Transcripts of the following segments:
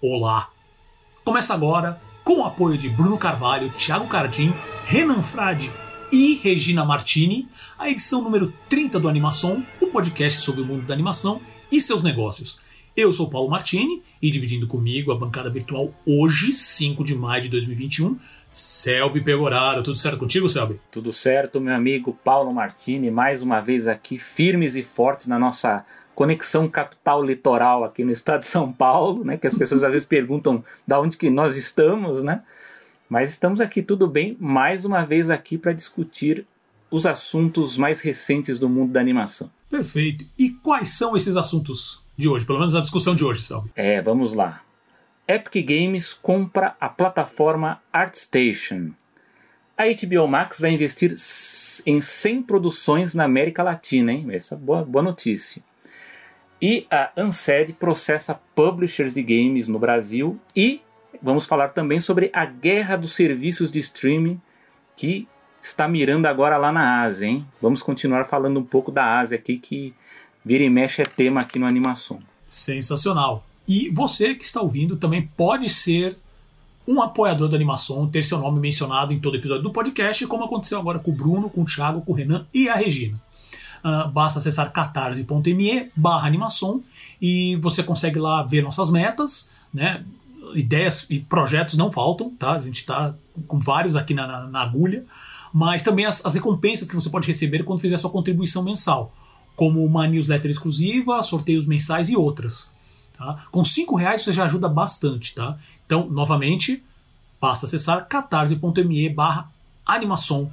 Olá! Começa agora, com o apoio de Bruno Carvalho, Thiago Cardim, Renan Frade e Regina Martini, a edição número 30 do Animação, o podcast sobre o mundo da animação e seus negócios. Eu sou Paulo Martini e dividindo comigo a bancada virtual hoje, 5 de maio de 2021, Selby Pegoraro. Tudo certo contigo, Selby? Tudo certo, meu amigo Paulo Martini, mais uma vez aqui, firmes e fortes na nossa conexão capital litoral aqui no estado de São Paulo, né? Que as pessoas às vezes perguntam da onde que nós estamos, né? Mas estamos aqui tudo bem, mais uma vez aqui para discutir os assuntos mais recentes do mundo da animação. Perfeito. E quais são esses assuntos de hoje? Pelo menos a discussão de hoje, Salve. É, vamos lá. Epic Games compra a plataforma ArtStation. A HBO Max vai investir em 100 produções na América Latina, hein? Essa é boa, boa notícia. E a Ansed processa publishers de games no Brasil e vamos falar também sobre a guerra dos serviços de streaming que está mirando agora lá na Ásia, hein? Vamos continuar falando um pouco da Ásia aqui que vira e mexe é tema aqui no Animação. Sensacional. E você que está ouvindo também pode ser um apoiador da animação, ter seu nome mencionado em todo episódio do podcast, como aconteceu agora com o Bruno, com o Thiago, com o Renan e a Regina. Uh, basta acessar catarse.me barra animação e você consegue lá ver nossas metas, né? Ideias e projetos não faltam, tá? A gente está com vários aqui na, na, na agulha, mas também as, as, recompensas que você pode receber quando fizer sua contribuição mensal, como uma newsletter exclusiva, sorteios mensais e outras. Tá? Com cinco reais você já ajuda bastante, tá? Então, novamente, basta acessar catarse.me barra animação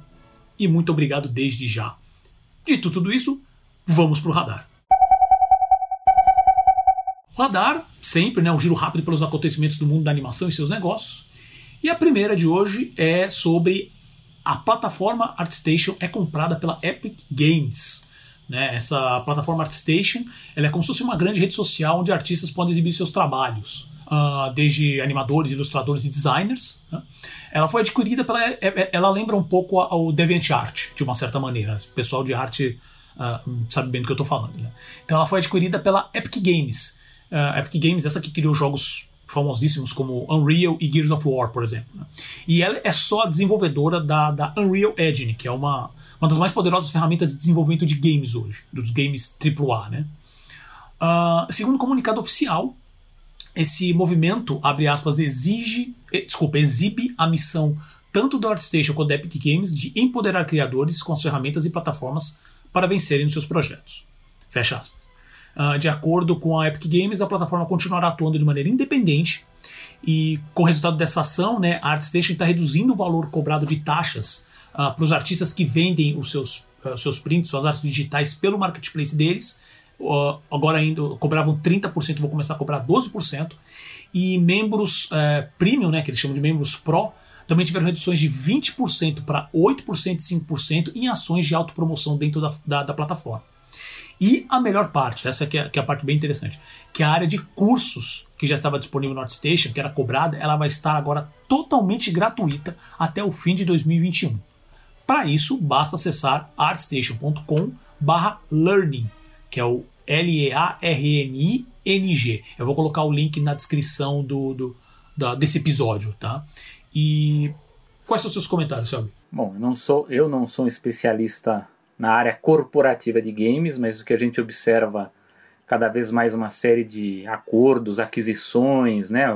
e muito obrigado desde já. Dito tudo isso, vamos para o radar. Radar, sempre, né, um giro rápido pelos acontecimentos do mundo da animação e seus negócios. E a primeira de hoje é sobre a plataforma ArtStation é comprada pela Epic Games. Né? Essa plataforma ArtStation ela é como se fosse uma grande rede social onde artistas podem exibir seus trabalhos. Uh, desde animadores, ilustradores e designers. Né? Ela foi adquirida pela. É, é, ela lembra um pouco ao DeviantArt, de uma certa maneira. O pessoal de arte uh, sabe bem do que eu estou falando. Né? Então ela foi adquirida pela Epic Games. Uh, Epic Games, essa que criou jogos famosíssimos como Unreal e Gears of War, por exemplo. Né? E ela é só a desenvolvedora da, da Unreal Engine, que é uma, uma das mais poderosas ferramentas de desenvolvimento de games hoje, dos games AAA. Né? Uh, segundo o comunicado oficial, esse movimento, abre aspas, exige, eh, desculpa, exibe a missão tanto do ArtStation quanto da Epic Games de empoderar criadores com as ferramentas e plataformas para vencerem nos seus projetos. Fecha aspas. Uh, de acordo com a Epic Games, a plataforma continuará atuando de maneira independente e, com o resultado dessa ação, né, a ArtStation está reduzindo o valor cobrado de taxas uh, para os artistas que vendem os seus, uh, seus prints, suas artes digitais pelo marketplace deles uh, agora ainda cobravam 30%, vou começar a cobrar 12%. E membros uh, premium, né, que eles chamam de membros pro, também tiveram reduções de 20% para 8% e 5% em ações de autopromoção dentro da, da, da, plataforma. E a melhor parte, essa que é, que é, a parte bem interessante, que a área de cursos que já estava disponível no ArtStation, que era cobrada, ela vai estar agora totalmente gratuita até o fim de 2021. Para isso, basta acessar artstation.com/learning que é o L-E-A-R-N-I-N-G. Eu vou colocar o link na descrição do, do da, desse episódio, tá? E quais são os seus comentários, Selby? Bom, eu não sou eu não sou um especialista na área corporativa de games, mas o que a gente observa cada vez mais uma série de acordos, aquisições, né,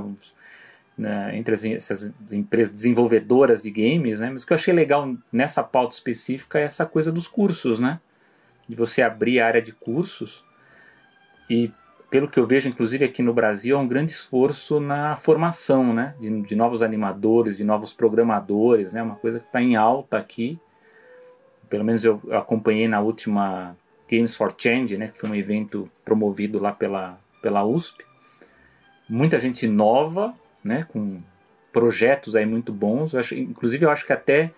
né entre as, essas empresas desenvolvedoras de games, né, mas o que eu achei legal nessa pauta específica é essa coisa dos cursos, né, de você abrir a área de cursos e pelo que eu vejo, inclusive aqui no Brasil, é um grande esforço na formação né, de, de novos animadores, de novos programadores, né, uma coisa que está em alta aqui. Pelo menos eu acompanhei na última Games for Change, né, que foi um evento promovido lá pela, pela USP. Muita gente nova, né, com projetos aí muito bons. Eu acho, inclusive, eu acho que até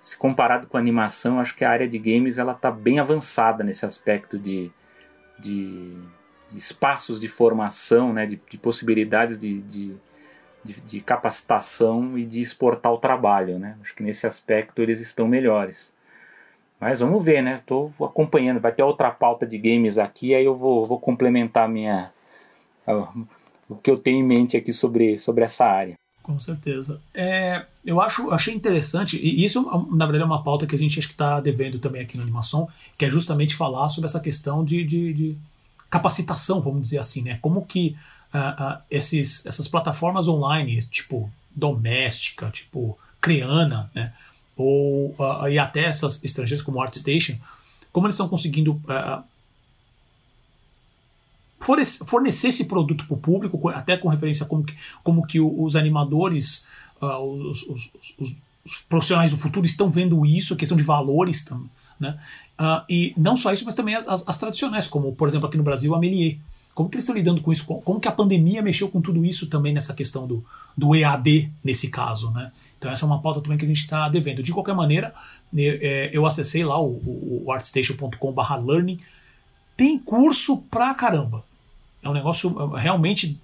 se comparado com animação, acho que a área de games ela está bem avançada nesse aspecto de, de, de espaços de formação, né, de, de possibilidades de, de, de, capacitação e de exportar o trabalho. Né? Acho que nesse aspecto eles estão melhores. Mas vamos ver, né? Estou acompanhando. Vai ter outra pauta de games aqui, aí eu vou, vou complementar minha o que eu tenho em mente aqui sobre, sobre essa área. Com certeza. É, eu acho, achei interessante, e isso na verdade é uma pauta que a gente acho que está devendo também aqui na animação, que é justamente falar sobre essa questão de, de, de capacitação, vamos dizer assim, né? Como que uh, uh, esses, essas plataformas online, tipo doméstica, tipo Creana, né? Ou, uh, e até essas estrangeiras como ArtStation, como eles estão conseguindo fornecer esse produto para o público, até com referência como que, como que os animadores, uh, os, os, os, os, profissionais do futuro estão vendo isso, questão de valores também. Né? Uh, e não só isso, mas também as, as, tradicionais, como por exemplo aqui no Brasil a Melier. Como que eles estão lidando com isso? Como que a pandemia mexeu com tudo isso também nessa questão do, do EAD, nesse caso, né? Então essa é uma pauta também que a gente está devendo. De qualquer maneira, é, eu acessei lá o, o artstation.com/learning. Tem curso pra caramba. É um negócio é, realmente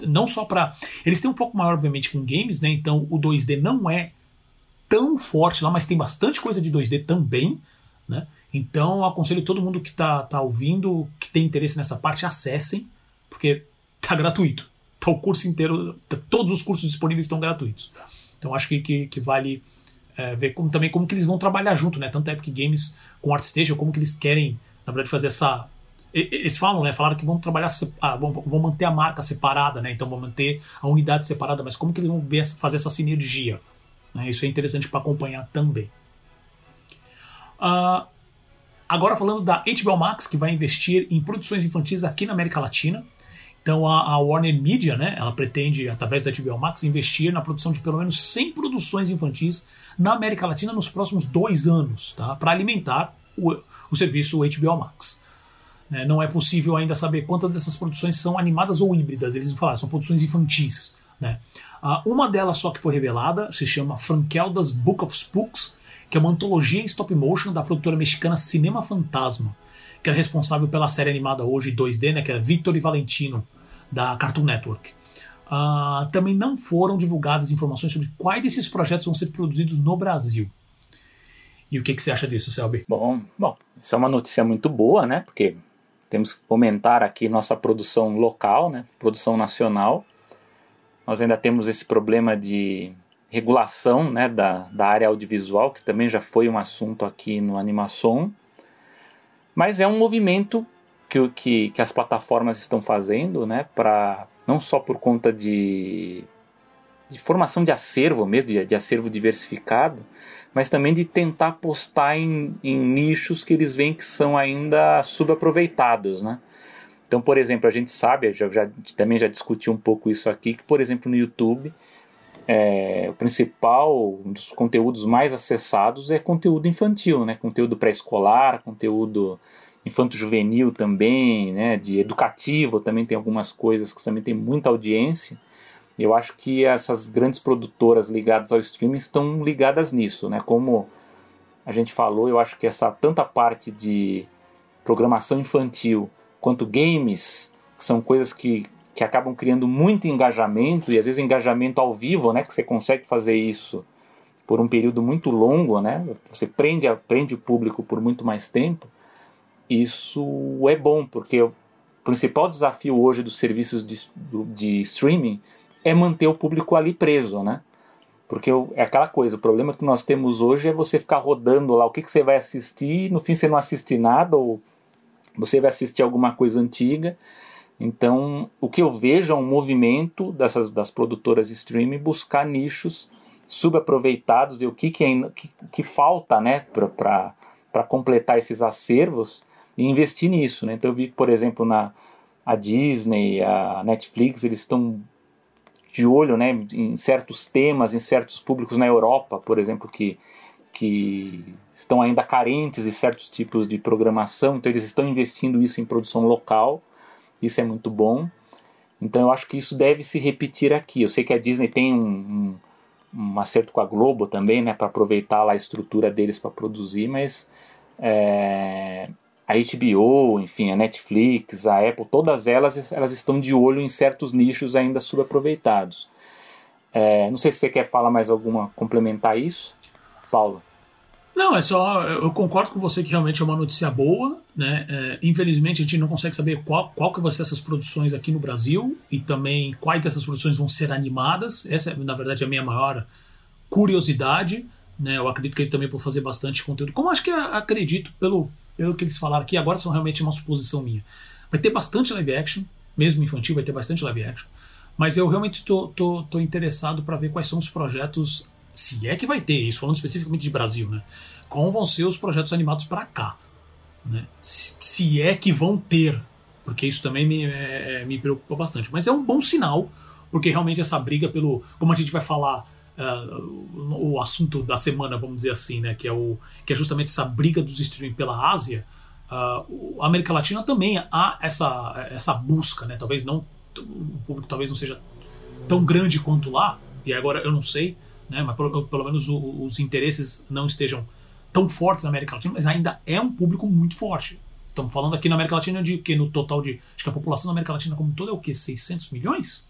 não só para eles têm um foco maior obviamente com games, né? Então o 2D não é tão forte lá, mas tem bastante coisa de 2D também, né? Então aconselho todo mundo que está tá ouvindo, que tem interesse nessa parte, acessem, porque tá gratuito. Tá o curso inteiro, tá, todos os cursos disponíveis estão gratuitos. Então acho que, que, que vale é, ver como, também como que eles vão trabalhar junto, né? Tanto Epic Games com ArtStation, como que eles querem, na verdade, fazer essa eles falam, né? Falaram que vão trabalhar, ah, vão, manter a marca separada, né? Então vão manter a unidade separada, mas como que eles vão fazer essa sinergia? Né? Isso é interessante para acompanhar também. Uh, agora falando da HBO Max, que vai investir em produções infantis aqui na América Latina. Então a, a, Warner Media, né? Ela pretende, através da HBO Max, investir na produção de pelo menos 100 produções infantis na América Latina nos próximos dois anos, tá? Para alimentar o, o serviço HBO Max. Né? Não é possível ainda saber quantas dessas produções são animadas ou híbridas. Eles falar, são produções infantis. Né? Uh, uma delas só que foi revelada se chama Frankelda's Book of Spooks, que é uma antologia em stop motion da produtora mexicana Cinema Fantasma, que é responsável pela série animada hoje 2D, né, que é Victor e Valentino, da Cartoon Network. Uh, também não foram divulgadas informações sobre quais desses projetos vão ser produzidos no Brasil. E o que, que você acha disso, Selby? Bom, bom, isso é uma notícia muito boa, né? Porque temos que fomentar aqui nossa produção local, né, produção nacional. Nós ainda temos esse problema de regulação né, da, da área audiovisual, que também já foi um assunto aqui no Animação. Mas é um movimento que, que, que as plataformas estão fazendo, né, pra, não só por conta de, de formação de acervo mesmo, de, de acervo diversificado, mas também de tentar apostar em, em nichos que eles veem que são ainda subaproveitados, né? Então, por exemplo, a gente sabe, já, já, também já discuti um pouco isso aqui, que, por exemplo, no YouTube, é, o principal, um dos conteúdos mais acessados é conteúdo infantil, né? Conteúdo pré-escolar, conteúdo infanto-juvenil também, né? De educativo também tem algumas coisas que também tem muita audiência. Eu acho que essas grandes produtoras ligadas ao streaming estão ligadas nisso, né? Como a gente falou, eu acho que essa tanta parte de programação infantil quanto games são coisas que, que acabam criando muito engajamento e às vezes engajamento ao vivo, né? Que você consegue fazer isso por um período muito longo, né? Você prende, prende o público por muito mais tempo. Isso é bom porque o principal desafio hoje dos serviços de, de streaming é manter o público ali preso, né? Porque é aquela coisa, o problema que nós temos hoje é você ficar rodando lá o que, que você vai assistir, no fim você não assiste nada, ou você vai assistir alguma coisa antiga. Então, o que eu vejo é um movimento dessas das produtoras streaming buscar nichos subaproveitados, ver o que, que, ainda, que, que falta né, para completar esses acervos e investir nisso. Né? Então, eu vi por exemplo, na a Disney, a Netflix, eles estão de olho né, em certos temas, em certos públicos na Europa, por exemplo, que, que estão ainda carentes de certos tipos de programação, então eles estão investindo isso em produção local, isso é muito bom. Então eu acho que isso deve se repetir aqui. Eu sei que a Disney tem um, um, um acerto com a Globo também, né, para aproveitar lá a estrutura deles para produzir, mas é, a HBO, enfim, a Netflix, a Apple, todas elas, elas estão de olho em certos nichos ainda subaproveitados. É, não sei se você quer falar mais alguma, complementar isso, Paulo. Não, é só. Eu concordo com você que realmente é uma notícia boa, né? É, infelizmente a gente não consegue saber qual, qual que vai ser essas produções aqui no Brasil e também quais dessas produções vão ser animadas. Essa, na verdade, é a minha maior curiosidade. Né? Eu acredito que eles também vão fazer bastante conteúdo. Como acho que acredito, pelo, pelo que eles falaram aqui, agora são realmente uma suposição minha. Vai ter bastante live action, mesmo infantil, vai ter bastante live action. Mas eu realmente tô, tô, tô interessado para ver quais são os projetos se é que vai ter isso, falando especificamente de Brasil, né? Como vão ser os projetos animados para cá, né? Se, se, é que vão ter, porque isso também me, é, é, me preocupa bastante. Mas é um bom sinal, porque realmente essa briga pelo, como a gente vai falar uh, o assunto da semana, vamos dizer assim, né? Que é o que é justamente essa briga dos streaming pela Ásia. Uh, a América Latina também há essa essa busca, né? Talvez não o público talvez não seja tão grande quanto lá. E agora eu não sei né? mas pelo, pelo menos o, os interesses não estejam tão fortes na América Latina, mas ainda é um público muito forte. Estamos falando aqui na América Latina de que no total de. Acho que a população da América Latina como um todo é o quê? 600 milhões?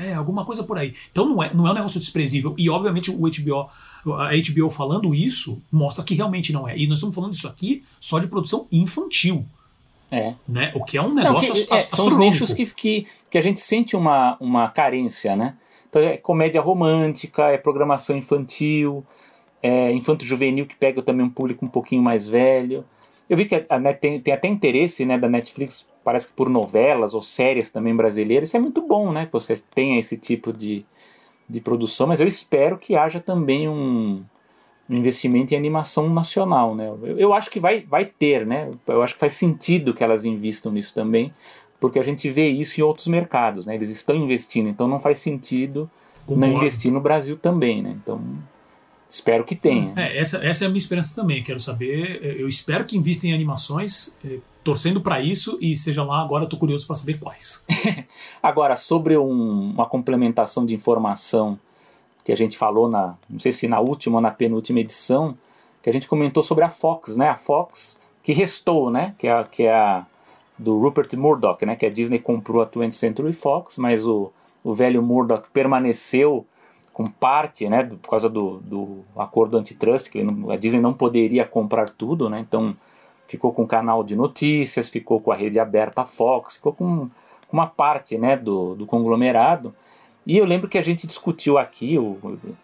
É, alguma coisa por aí. Então não é, não é um negócio desprezível. E obviamente o HBO, a HBO falando isso mostra que realmente não é. E nós estamos falando isso aqui só de produção infantil. É. Né? O que é um negócio não, que, é, São os nichos que, que, que a gente sente uma, uma carência, né? Então é comédia romântica, é programação infantil, é infanto-juvenil que pega também um público um pouquinho mais velho. Eu vi que a, a, tem, tem até interesse né, da Netflix, parece que por novelas ou séries também brasileiras. Isso é muito bom, né? Que você tenha esse tipo de, de produção, mas eu espero que haja também um, um investimento em animação nacional, né? Eu, eu, acho que vai, vai ter, né? Eu acho que faz sentido que elas invistam nisso também, porque a gente vê isso em outros mercados, né? Eles estão investindo, então não faz sentido Concordo. não investir no Brasil também, né? Então espero que tenha. É, essa, essa é a minha esperança também. Quero saber, eu espero que invista em animações, eh, torcendo para isso e seja lá agora. Estou curioso para saber quais. agora sobre um, uma complementação de informação que a gente falou na, não sei se na última ou na penúltima edição, que a gente comentou sobre a Fox, né? A Fox que restou, né? Que é, que é a do Rupert Murdoch, né, que a Disney comprou a 20th Century Fox, mas o, o velho Murdoch permaneceu com parte, né, por causa do, do acordo antitrust, que a Disney não poderia comprar tudo, né, então ficou com o canal de notícias, ficou com a rede aberta Fox, ficou com uma parte, né, do, do conglomerado. E eu lembro que a gente discutiu aqui, eu,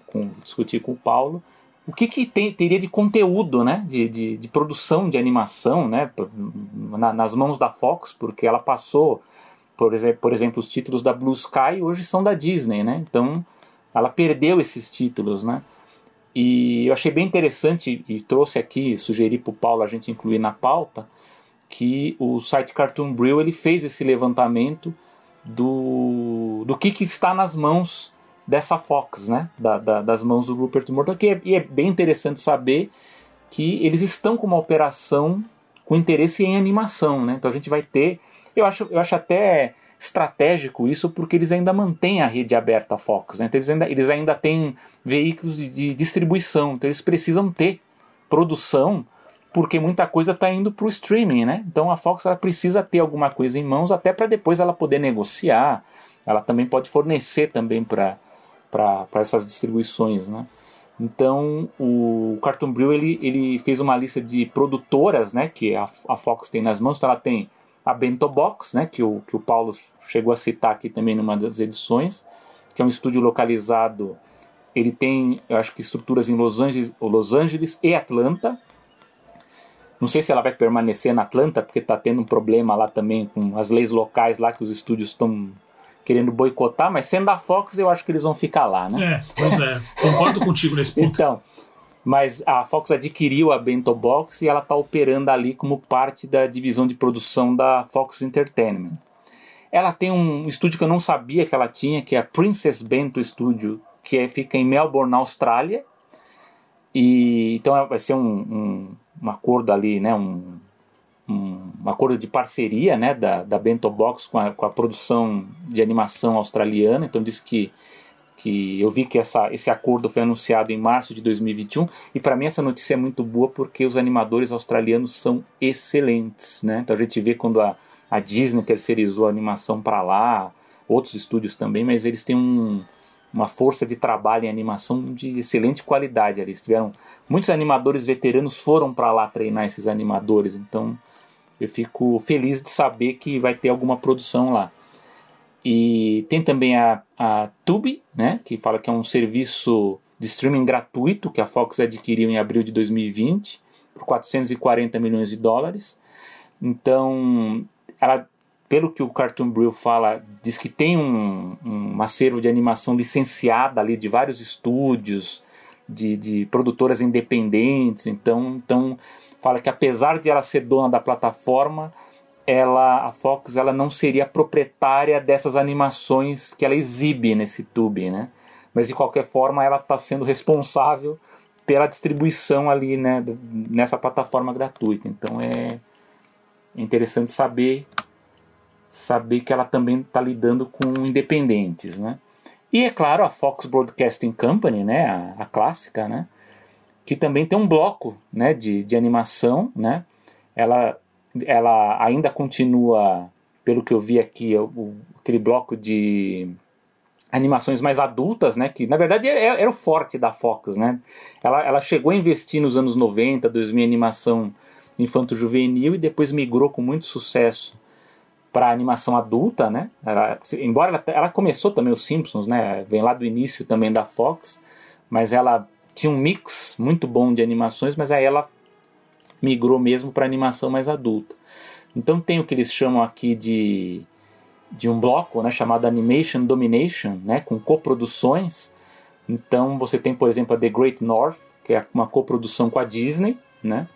com, discuti com o Paulo, o que, que tem, teria de conteúdo, né, de, de, de produção de animação, né, na, nas mãos da Fox, porque ela passou, por exemplo, por exemplo, os títulos da Blue Sky hoje são da Disney, né, então ela perdeu esses títulos, né, e eu achei bem interessante e trouxe aqui, sugeri para o Paulo a gente incluir na pauta, que o site Cartoon Brew ele fez esse levantamento do, do que, que está nas mãos dessa Fox, né? Da, da, das mãos do Rupert Murdoch. E é, e é bem interessante saber que eles estão com uma operação com interesse em animação, né? Então a gente vai ter. Eu acho, eu acho até estratégico isso porque eles ainda mantêm a rede aberta Fox, né? Então eles ainda, eles ainda têm veículos de, de distribuição, então eles precisam ter produção porque muita coisa está indo para o streaming, né? Então a Fox ela precisa ter alguma coisa em mãos até para depois ela poder negociar. Ela também pode fornecer também para essas distribuições, né? Então o Cartoon Brew ele, ele fez uma lista de produtoras, né, que a, a Fox tem nas mãos. Então ela tem a Bento Box, né, que o, que o Paulo chegou a citar aqui também numa das edições, que é um estúdio localizado. Ele tem, eu acho que estruturas em Los Angeles, Los Angeles e Atlanta. Não sei se ela vai permanecer na Atlanta, porque está tendo um problema lá também com as leis locais lá que os estúdios estão querendo boicotar, mas sendo a Fox, eu acho que eles vão ficar lá, né? É, pois é. Concordo contigo nesse ponto. Então, mas a Fox adquiriu a Bento Box e ela está operando ali como parte da divisão de produção da Fox Entertainment. Ela tem um estúdio que eu não sabia que ela tinha, que é a Princess Bento Studio, que é, fica em Melbourne, na Austrália. E então vai ser um, um, um acordo ali, né? Um, um, acordo de parceria né, da, da Bento Box com a, com a produção de animação australiana. Então disse que, que eu vi que essa, esse acordo foi anunciado em março de 2021 e para mim essa notícia é muito boa porque os animadores australianos são excelentes. Né? Então a gente vê quando a, a Disney terceirizou a animação para lá, outros estúdios também, mas eles têm um, uma força de trabalho em animação de excelente qualidade ali. Eles tiveram muitos animadores veteranos foram para lá treinar esses animadores, então eu fico feliz de saber que vai ter alguma produção lá. E tem também a, a Tubi, né, que fala que é um serviço de streaming gratuito que a Fox adquiriu em abril de 2020 por 440 milhões de dólares. Então, ela, pelo que o Cartoon Brew fala, diz que tem um, um acervo de animação licenciada ali de vários estúdios, de, de produtoras independentes. Então, então, fala que apesar de ela ser dona da plataforma, ela, a Fox ela não seria proprietária dessas animações que ela exibe nesse tube, né? Mas de qualquer forma ela está sendo responsável pela distribuição ali, né, nessa plataforma gratuita. Então é interessante saber saber que ela também está lidando com independentes, né? E é claro a Fox Broadcasting Company, né, a, a clássica, né, que também tem um bloco, né, de, de animação, né? Ela ela ainda continua, pelo que eu vi aqui, o, aquele bloco de animações mais adultas, né? Que na verdade era, era, o forte da Fox, né? Ela, ela chegou a investir nos anos 90, 2000 em animação infanto-juvenil e depois migrou com muito sucesso para animação adulta, né? Ela, embora ela, ela, começou também os Simpsons, né? Vem lá do início também da Fox, mas ela tinha um mix muito bom de animações, mas aí ela migrou mesmo para animação mais adulta. Então tem o que eles chamam aqui de, de um bloco né, chamado Animation Domination, né, com coproduções. Então você tem, por exemplo, a The Great North, que é uma coprodução com a Disney, né?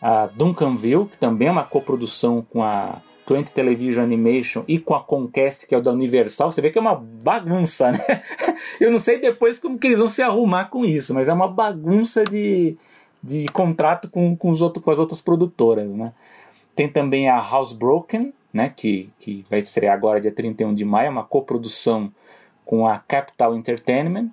a Duncanville, que também é uma coprodução com a 20 Television Animation e com a Conquest, que é o da Universal, você vê que é uma bagunça, né? Eu não sei depois como que eles vão se arrumar com isso, mas é uma bagunça de, de contrato com, com, os outro, com as outras produtoras, né? Tem também a Housebroken, né, que, que vai estrear agora dia 31 de maio, é uma coprodução com a Capital Entertainment.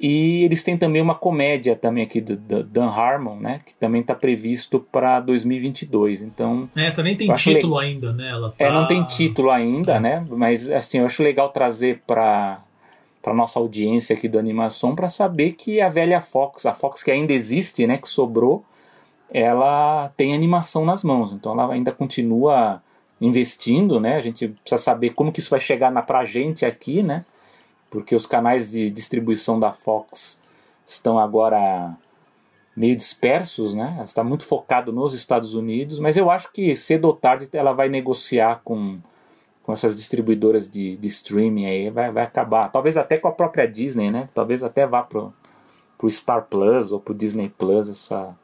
E eles têm também uma comédia também aqui do, do Dan Harmon, né, que também está previsto para 2022. Então, essa nem tem título ainda, né? Ela tá... É, não tem tá título ainda, é. né? Mas assim, eu acho legal trazer para para nossa audiência aqui do Animação para saber que a velha Fox, a Fox que ainda existe, né, que sobrou, ela tem animação nas mãos. Então ela ainda continua investindo, né? A gente precisa saber como que isso vai chegar na pra gente aqui, né? Porque os canais de distribuição da Fox estão agora meio dispersos, né? Está muito focado nos Estados Unidos, mas eu acho que cedo ou tarde ela vai negociar com com essas distribuidoras de, de streaming aí, vai, vai acabar. Talvez até com a própria Disney, né? Talvez até vá pro, pro Star Plus ou pro Disney Plus essa,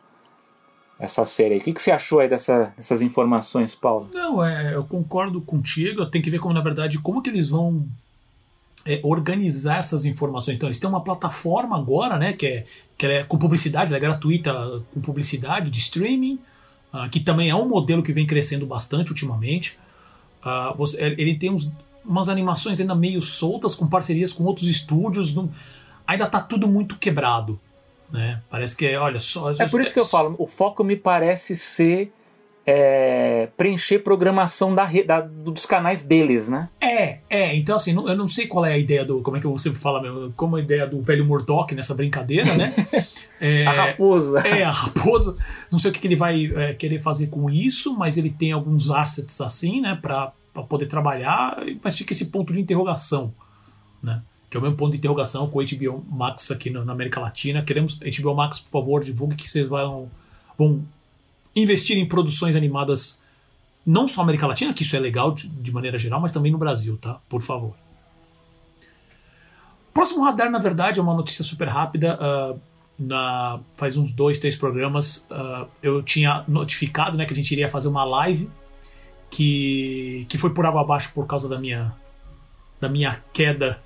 essa série. O que, que você achou aí dessa, dessas informações, Paulo? Não, é, eu concordo contigo. Tem que ver como, na verdade, como que eles vão é, organizar essas informações. Então, eles têm uma plataforma agora, né? Que é, que é com publicidade, ela é gratuita com publicidade de streaming, uh, que também é um modelo que vem crescendo bastante ultimamente. Uh, você, ele tem uns, umas animações ainda meio soltas com parcerias com outros estúdios. Não, ainda tá tudo muito quebrado. Né? Parece que é, olha só. É por isso que eu falo, o foco me parece ser é, preencher programação da, da, dos canais deles, né? É, é. Então, assim, não, eu não sei qual é a ideia do. Como é que você fala mesmo? Como a ideia do velho Murdoch nessa brincadeira, né? É, a raposa. É, a raposa. Não sei o que, que ele vai é, querer fazer com isso, mas ele tem alguns assets assim, né? Pra, pra poder trabalhar, mas fica esse ponto de interrogação, né? Que é o mesmo ponto de interrogação com o HBO Max aqui na América Latina. Queremos, HBO Max, por favor, divulgue que vocês vão, vão investir em produções animadas não só na América Latina, que isso é legal de, de maneira geral, mas também no Brasil, tá? Por favor. Próximo radar, na verdade, é uma notícia super rápida. Uh, na, faz uns dois, três programas, uh, eu tinha notificado né, que a gente iria fazer uma live que, que foi por água abaixo por causa da minha, da minha queda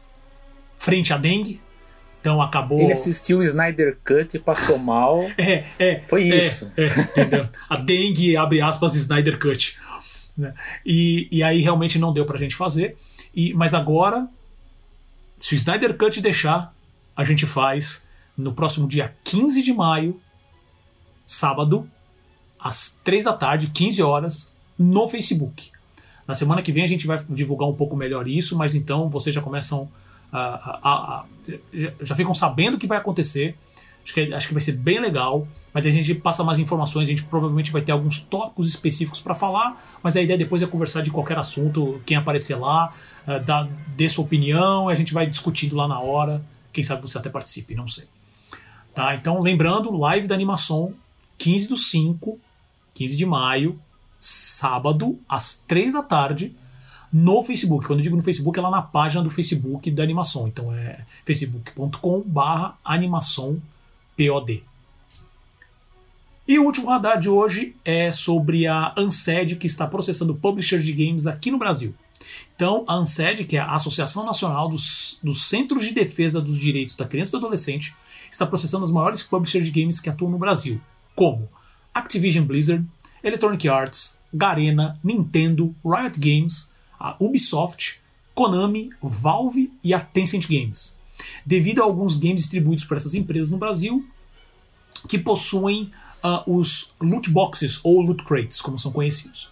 frente à dengue. Então acabou. Ele assistiu o Snyder Cut e passou mal. é, é. Foi é, isso. É, entendeu? A dengue, abre aspas, Snyder Cut. Né? E, e aí realmente não deu pra gente fazer. E, mas agora, se o Snyder Cut deixar, a gente faz no próximo dia 15 de maio, sábado, às 3 da tarde, 15 horas, no Facebook. Na semana que vem a gente vai divulgar um pouco melhor isso, mas então vocês já começam já ficam sabendo o que vai acontecer. Acho que, acho que vai ser bem legal. Mas a gente passa mais informações, a gente provavelmente vai ter alguns tópicos específicos para falar, mas a ideia depois é conversar de qualquer assunto, quem aparecer lá, uh, dá, dê sua opinião, a gente vai discutindo lá na hora. Quem sabe você até participe, não sei. Tá? Então, lembrando, live da animação, 15 do 5, 15 de maio, sábado, às 3 da tarde, no Facebook. Quando eu digo no Facebook, é lá na página do Facebook da animação. Então é facebook.com barra animação POD. E o último radar de hoje é sobre a ANSED, que está processando publishers de games aqui no Brasil. Então, a ANSED, que é a Associação Nacional dos, dos Centros de Defesa dos Direitos da Criança e do Adolescente, está processando os maiores publishers de games que atuam no Brasil, como Activision Blizzard, Electronic Arts, Garena, Nintendo, Riot Games, a Ubisoft, Konami, Valve e a Tencent Games. Devido a alguns games distribuídos por essas empresas no Brasil que possuem uh, os loot boxes ou loot crates, como são conhecidos.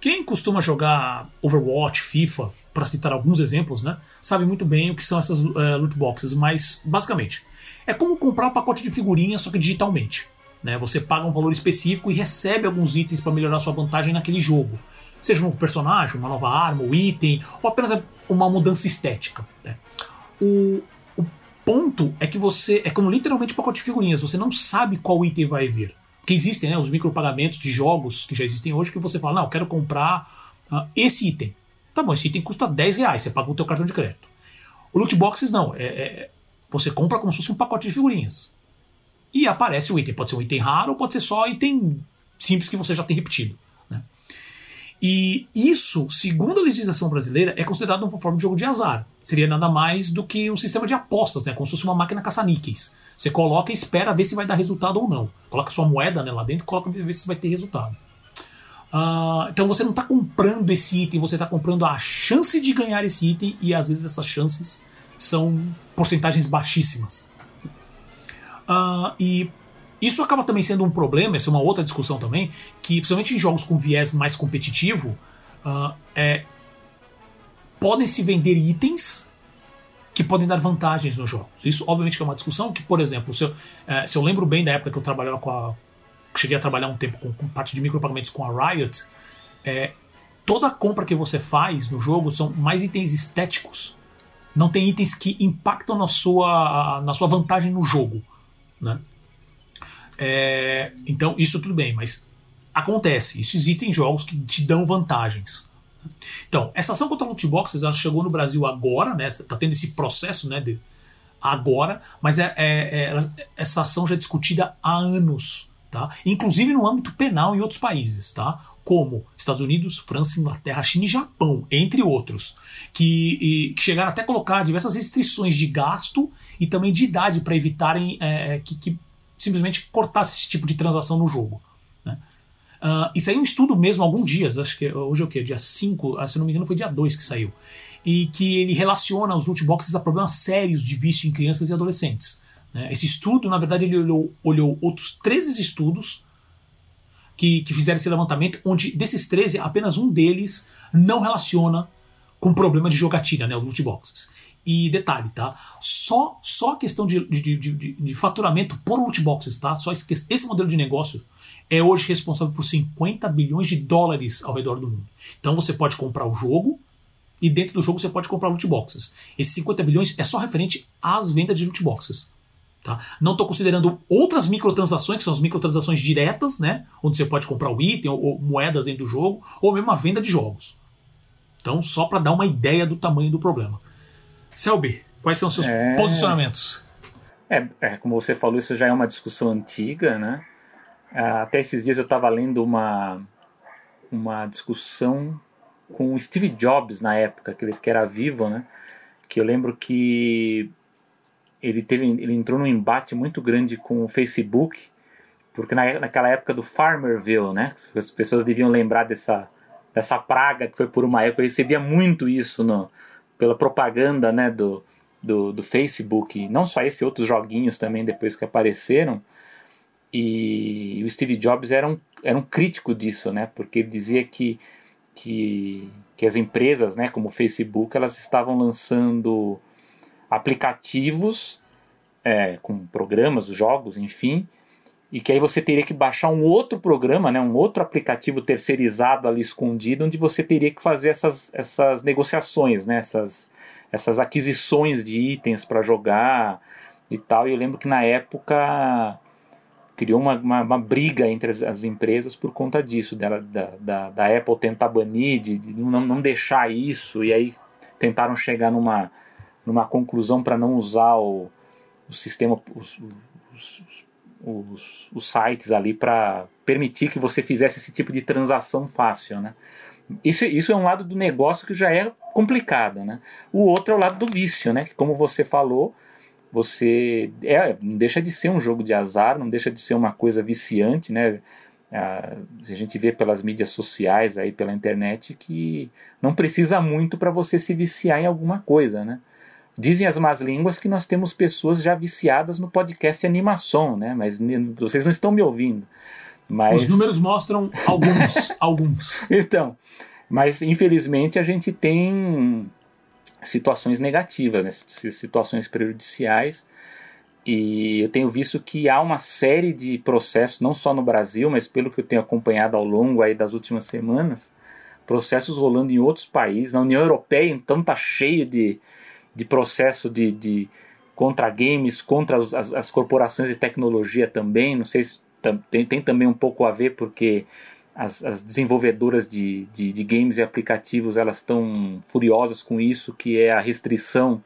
Quem costuma jogar Overwatch, FIFA, para citar alguns exemplos, né, sabe muito bem o que são essas uh, loot boxes, mas basicamente é como comprar um pacote de figurinha só que digitalmente. Né? Você paga um valor específico e recebe alguns itens para melhorar sua vantagem naquele jogo. Seja um personagem, uma nova arma, um item, ou apenas uma mudança estética. Né? O, o ponto é que você. É como literalmente um pacote de figurinhas, você não sabe qual item vai vir. Porque existem né, os micropagamentos de jogos que já existem hoje que você fala, não, eu quero comprar uh, esse item. Tá bom, esse item custa 10 reais, você paga o teu cartão de crédito. O loot boxes não, é, é, você compra como se fosse um pacote de figurinhas. E aparece o item. Pode ser um item raro ou pode ser só item simples que você já tem repetido. Né? E isso, segundo a legislação brasileira, é considerado uma forma de jogo de azar. Seria nada mais do que um sistema de apostas, né? como se fosse uma máquina caça-níqueis. Você coloca e espera ver se vai dar resultado ou não. Coloca sua moeda né, lá dentro e coloca ver se vai ter resultado. Uh, então você não está comprando esse item, você está comprando a chance de ganhar esse item e às vezes essas chances são porcentagens baixíssimas. Uh, e isso acaba também sendo um problema, essa é uma outra discussão também, que principalmente em jogos com viés mais competitivo, uh, é, podem se vender itens que podem dar vantagens no jogo. Isso, obviamente, é uma discussão que, por exemplo, se eu, é, se eu lembro bem da época que eu trabalhava com a. Cheguei a trabalhar um tempo com, com parte de micropagamentos com a Riot, é, toda compra que você faz no jogo são mais itens estéticos não tem itens que impactam na sua, na sua vantagem no jogo. Né? É, então, isso tudo bem, mas acontece. Isso existem jogos que te dão vantagens. Então, essa ação contra loot boxes ela chegou no Brasil agora, né? Tá tendo esse processo, né? De, agora, mas é, é, é, essa ação já é discutida há anos, tá? Inclusive no âmbito penal em outros países, tá? Como Estados Unidos, França, Inglaterra, China e Japão, entre outros, que, e, que chegaram até a colocar diversas restrições de gasto e também de idade para evitarem é, é, que, que, simplesmente cortasse esse tipo de transação no jogo. Né? Uh, e saiu um estudo mesmo algum dias, acho que hoje é o quê? Dia 5, ah, se não me engano foi dia 2 que saiu, e que ele relaciona os loot boxes a problemas sérios de vício em crianças e adolescentes. Né? Esse estudo, na verdade, ele olhou, olhou outros 13 estudos que, que fizeram esse levantamento, onde desses 13, apenas um deles não relaciona com problema de jogatina, né, os loot boxes. E detalhe, tá? Só, só a questão de, de, de, de faturamento por loot boxes, tá? Só esse, esse modelo de negócio é hoje responsável por 50 bilhões de dólares ao redor do mundo. Então você pode comprar o jogo e dentro do jogo você pode comprar loot boxes. Esses 50 bilhões é só referente às vendas de loot boxes. Tá? Não estou considerando outras microtransações, que são as microtransações diretas, né? onde você pode comprar o item ou, ou moedas dentro do jogo, ou mesmo a venda de jogos. Então, só para dar uma ideia do tamanho do problema. Selby, quais são os seus é... posicionamentos? É, é, como você falou, isso já é uma discussão antiga, né? Ah, até esses dias eu estava lendo uma, uma discussão com o Steve Jobs na época, que ele que era vivo, né? Que eu lembro que ele teve ele entrou num embate muito grande com o Facebook porque na, naquela época do Farmerville né as pessoas deviam lembrar dessa dessa praga que foi por uma época eu recebia muito isso no, pela propaganda né do, do, do Facebook não só esse outros joguinhos também depois que apareceram e o Steve Jobs era um, era um crítico disso né porque ele dizia que que, que as empresas né como o Facebook elas estavam lançando aplicativos é, com programas, jogos, enfim, e que aí você teria que baixar um outro programa, né, um outro aplicativo terceirizado ali escondido, onde você teria que fazer essas, essas negociações, né, essas, essas aquisições de itens para jogar e tal. E eu lembro que na época criou uma, uma, uma briga entre as, as, empresas por conta disso, dela, da, da, da Apple tentar banir, de, de, não, não deixar isso, e aí tentaram chegar numa, numa conclusão para não usar o, o sistema, os, os, os, os sites ali para permitir que você fizesse esse tipo de transação fácil, né? Isso, isso é um lado do negócio que já é complicado, né? O outro é o lado do vício, né? Que como você falou, você é, não deixa de ser um jogo de azar, não deixa de ser uma coisa viciante, né? A, gente vê pelas mídias sociais aí pela internet que não precisa muito para você se viciar em alguma coisa, né? Dizem as más línguas que nós temos pessoas já viciadas no podcast animação, né? Mas vocês não estão me ouvindo. Mas... Os números mostram alguns, alguns. Então, mas infelizmente a gente tem situações negativas, né? situações prejudiciais. E eu tenho visto que há uma série de processos, não só no Brasil, mas pelo que eu tenho acompanhado ao longo aí das últimas semanas, processos rolando em outros países. Na União Europeia, então, está cheio de, de processo de, de contra games, contra as, as, corporações de tecnologia também. Não sei se tem, tem também um pouco a ver porque as, as desenvolvedoras de, de, de, games e aplicativos elas estão furiosas com isso, que é a restrição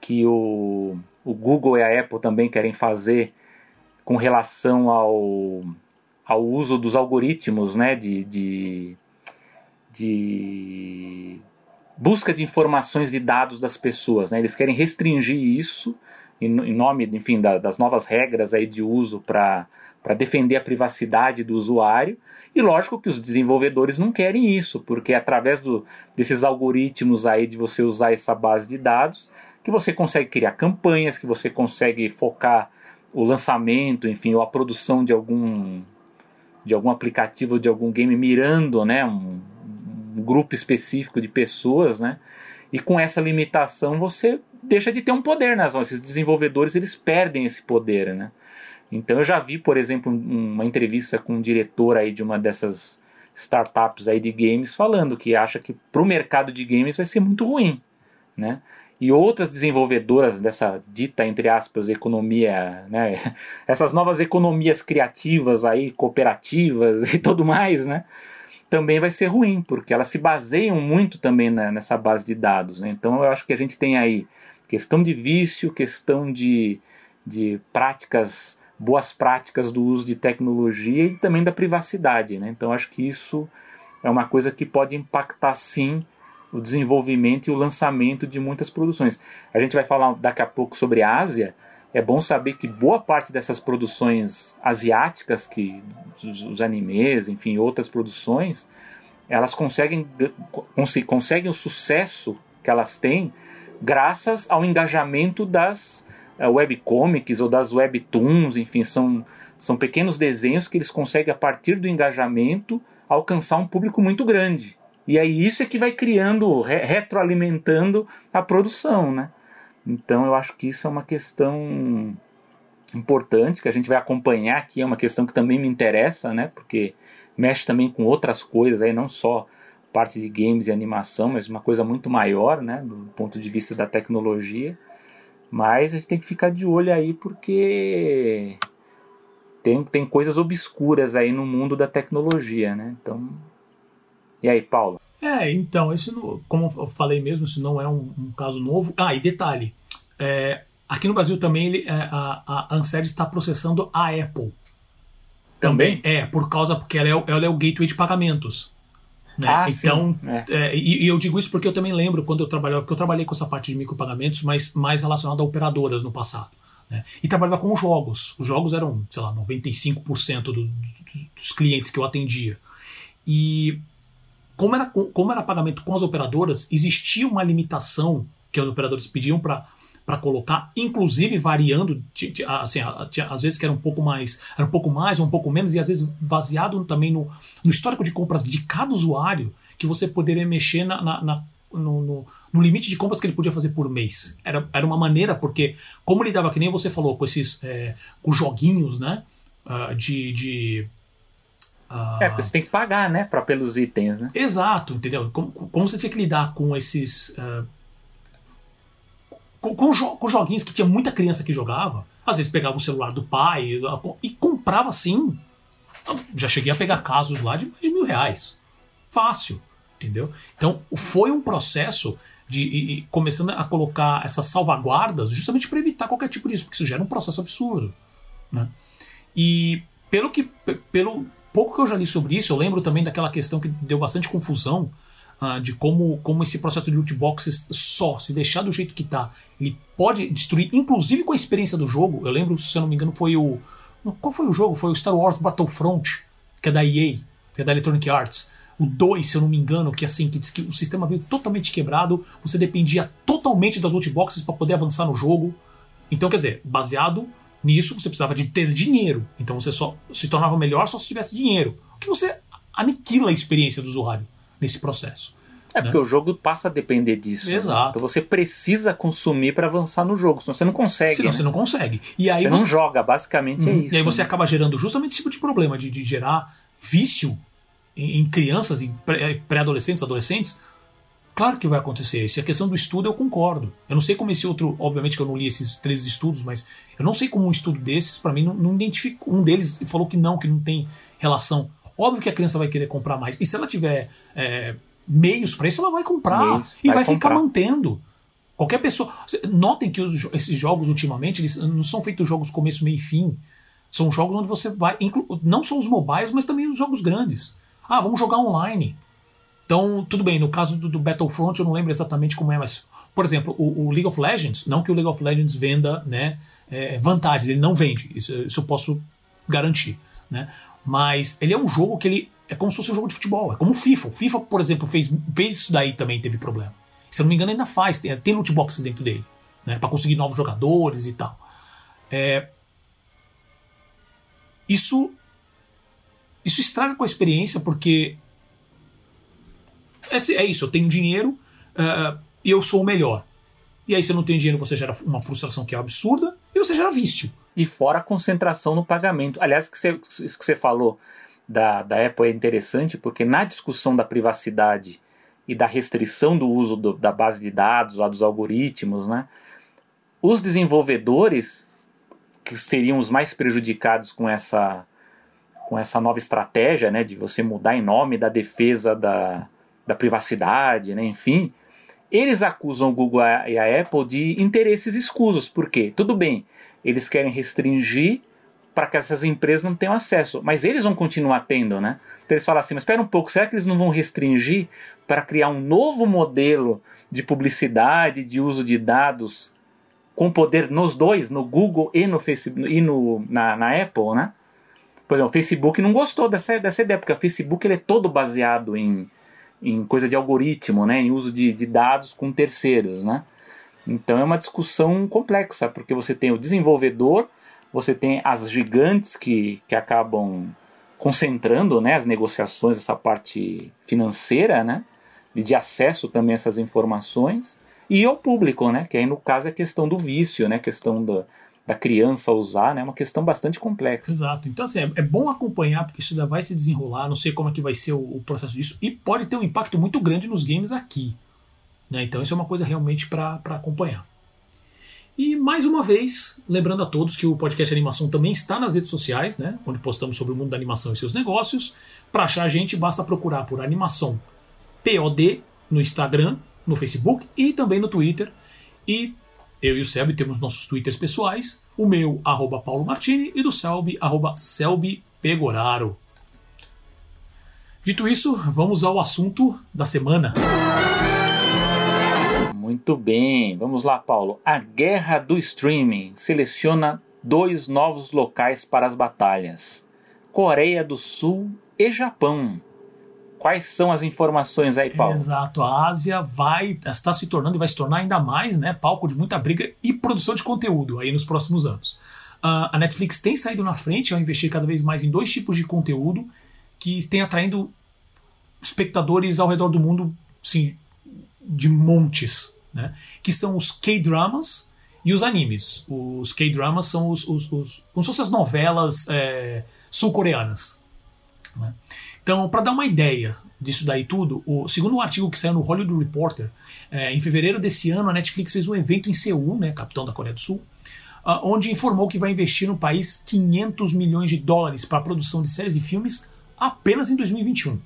que o, o Google e a Apple também querem fazer com relação ao, ao uso dos algoritmos né, de, de, de busca de informações de dados das pessoas. Né? Eles querem restringir isso em, nome enfim, da, das novas regras aí de uso para defender a privacidade do usuário e lógico que os desenvolvedores não querem isso, porque é através do, desses algoritmos aí de você usar essa base de dados que você consegue criar campanhas, que você consegue focar o lançamento, enfim, ou a produção de algum de algum aplicativo, de algum game mirando, né, um grupo específico de pessoas, né? E com essa limitação você deixa de ter um poder nas mãos. Esses desenvolvedores eles perdem esse poder, né? Então eu já vi, por exemplo, uma entrevista com um diretor aí de uma dessas startups aí de games falando que acha que para o mercado de games vai ser muito ruim, né? E outras desenvolvedoras dessa dita entre aspas economia, né? Essas novas economias criativas aí, cooperativas e tudo mais, né? Também vai ser ruim, porque elas se baseiam muito também na, nessa base de dados. Né? Então eu acho que a gente tem aí questão de vício, questão de, de práticas boas práticas do uso de tecnologia e também da privacidade. Né? Então acho que isso é uma coisa que pode impactar sim o desenvolvimento e o lançamento de muitas produções. A gente vai falar daqui a pouco sobre a Ásia. É bom saber que boa parte dessas produções asiáticas, que os, os animes, enfim, outras produções, elas conseguem, conseguem o sucesso que elas têm graças ao engajamento das é, webcomics ou das webtoons, enfim, são, são pequenos desenhos que eles conseguem, a partir do engajamento, alcançar um público muito grande. E aí isso é que vai criando, re retroalimentando a produção, né? Então eu acho que isso é uma questão importante que a gente vai acompanhar aqui, é uma questão que também me interessa, né? Porque mexe também com outras coisas aí, não só parte de games e animação, mas uma coisa muito maior, né? Do ponto de vista da tecnologia. Mas a gente tem que ficar de olho aí porque tem, tem coisas obscuras aí no mundo da tecnologia, né? Então. E aí, Paulo? É, então, esse, como eu falei mesmo, isso não é um, um caso novo. Ah, e detalhe: é, aqui no Brasil também ele, é, a, a Ansed está processando a Apple. Também? também? É, por causa, porque ela é, ela é o gateway de pagamentos. Né? Ah, então, é. É, e, e, eu digo isso porque eu também lembro quando eu trabalhava, porque eu trabalhei com essa parte de micropagamentos, mas mais relacionado a operadoras no passado. Né? E trabalhava com jogos. Os jogos eram, sei lá, 95% do, do, dos clientes que eu atendia. E como era, como era pagamento com as operadoras, existia uma limitação que os operadores pediam para para colocar, inclusive variando, assim, às vezes que era um pouco mais, era um pouco mais, um pouco menos, e às vezes baseado também no, no histórico de compras de cada usuário, que você poderia mexer na, na, na no, no, no limite de compras que ele podia fazer por mês. Era, era uma maneira, porque, como ele dava, que nem você falou, com esses é, com joguinhos, né? Uh, de. de uh... É, porque você tem que pagar, né? Pra, pelos itens, né? Exato, entendeu? Como, como você tinha que lidar com esses. Uh, com, com, jo com, joguinhos que tinha muita criança que jogava, às vezes pegava o celular do pai e comprava assim. Já cheguei a pegar casos lá de mais de mil reais. Fácil, entendeu? Então foi um processo de e, e, começando a colocar essas salvaguardas justamente para evitar qualquer tipo disso, porque isso gera um processo absurdo. Né? E pelo que pelo pouco que eu já li sobre isso, eu lembro também daquela questão que deu bastante confusão uh, de como, como esse processo de loot boxes só, se deixar do jeito que tá, ele pode destruir, inclusive com a experiência do jogo. Eu lembro, se eu não me engano, foi o. Qual foi o jogo? Foi o Star Wars Battlefront, que é da EA, que é da Electronic Arts o 2, se eu não me engano, que assim, que que o sistema veio totalmente quebrado, você dependia totalmente das loot boxes para poder avançar no jogo. Então, quer dizer, baseado nisso, você precisava de ter dinheiro. Então você só se tornava melhor só se tivesse dinheiro. O que você aniquila a experiência do usuário nesse processo. É porque né? o jogo passa a depender disso. Né? Exato. Né? Então você precisa consumir para avançar no jogo, senão você não consegue. Senão né? você não consegue. E aí você, você não joga, basicamente é uhum. é isso. E aí você né? acaba gerando justamente esse tipo de problema de, de gerar vício em, crianças, em pré-adolescentes, adolescentes, claro que vai acontecer isso. E a questão do estudo eu concordo. Eu não sei como esse outro, obviamente que eu não li esses três estudos, mas eu não sei como um estudo desses, para mim, não, não identifica. Um deles falou que não, que não tem relação. Óbvio que a criança vai querer comprar mais. E se ela tiver é, meios para isso, ela vai comprar meios, e vai, vai ficar mantendo. Qualquer pessoa. Notem que os, esses jogos, ultimamente, eles não são feitos jogos começo, meio e fim. São jogos onde você vai. Não só os mobiles, mas também os jogos grandes. Ah, vamos jogar online. Então, tudo bem, no caso do, do Battlefront eu não lembro exatamente como é, mas, por exemplo, o, o League of Legends, não que o League of Legends venda né, é, vantagens, ele não vende, isso, isso eu posso garantir. Né? Mas ele é um jogo que ele é como se fosse um jogo de futebol, é como o FIFA. O FIFA, por exemplo, fez, fez isso daí também teve problema. Se eu não me engano, ainda faz, tem, tem loot boxes dentro dele, né, para conseguir novos jogadores e tal. É, isso isso estraga com a experiência, porque. É, é isso, eu tenho dinheiro uh, e eu sou o melhor. E aí, se eu não tenho dinheiro, você gera uma frustração que é absurda e você gera vício. E fora a concentração no pagamento. Aliás, que você, isso que você falou da, da Apple é interessante, porque na discussão da privacidade e da restrição do uso do, da base de dados, lá dos algoritmos, né? Os desenvolvedores, que seriam os mais prejudicados com essa com essa nova estratégia né, de você mudar em nome da defesa da, da privacidade, né, enfim, eles acusam o Google e a Apple de interesses escusos. Por quê? Tudo bem, eles querem restringir para que essas empresas não tenham acesso, mas eles vão continuar tendo, né? Então eles falam assim, mas espera um pouco, será que eles não vão restringir para criar um novo modelo de publicidade, de uso de dados com poder nos dois, no Google e no Facebook e no, na, na Apple, né? Por exemplo, o Facebook não gostou dessa, dessa ideia, porque o Facebook ele é todo baseado em, em coisa de algoritmo, né, em uso de, de dados com terceiros. Né? Então é uma discussão complexa, porque você tem o desenvolvedor, você tem as gigantes que, que acabam concentrando né, as negociações, essa parte financeira, né, e de acesso também a essas informações, e o público, né, que aí no caso é a questão do vício, né, questão da, da criança usar, né? É uma questão bastante complexa. Exato. Então, assim, é, é, bom acompanhar, porque isso ainda vai se desenrolar, não sei como é que vai ser o, o processo disso, e pode ter um impacto muito grande nos games aqui. Né? Então, isso é uma coisa realmente para acompanhar. E mais uma vez, lembrando a todos que o podcast Animação também está nas redes sociais, né? Onde postamos sobre o mundo da animação e seus negócios. Para achar a gente, basta procurar por Animação POD no Instagram, no Facebook e também no Twitter. E eu e o Selby temos nossos twitters pessoais, o meu, arroba Paulo Martini, e do Selby, arroba Selby Pegoraro. Dito isso, vamos ao assunto da semana. Muito bem, vamos lá, Paulo. A guerra do streaming seleciona dois novos locais para as batalhas: Coreia do Sul e Japão. Quais são as informações aí, Paulo? Exato, a Ásia vai está se tornando e vai se tornar ainda mais, né, palco de muita briga e produção de conteúdo aí nos próximos anos. Uh, a Netflix tem saído na frente ao investir cada vez mais em dois tipos de conteúdo que tem atraindo espectadores ao redor do mundo, sim, de montes, né? que são os K-dramas e os animes. Os K-dramas são os, os, os, como se fossem as novelas é, sul-coreanas. Né? Então, para dar uma ideia disso daí tudo, o segundo um artigo que saiu no Hollywood Reporter, é, em fevereiro desse ano, a Netflix fez um evento em Seul, né, capitão da Coreia do Sul, uh, onde informou que vai investir no país 500 milhões de dólares para a produção de séries e filmes apenas em 2021.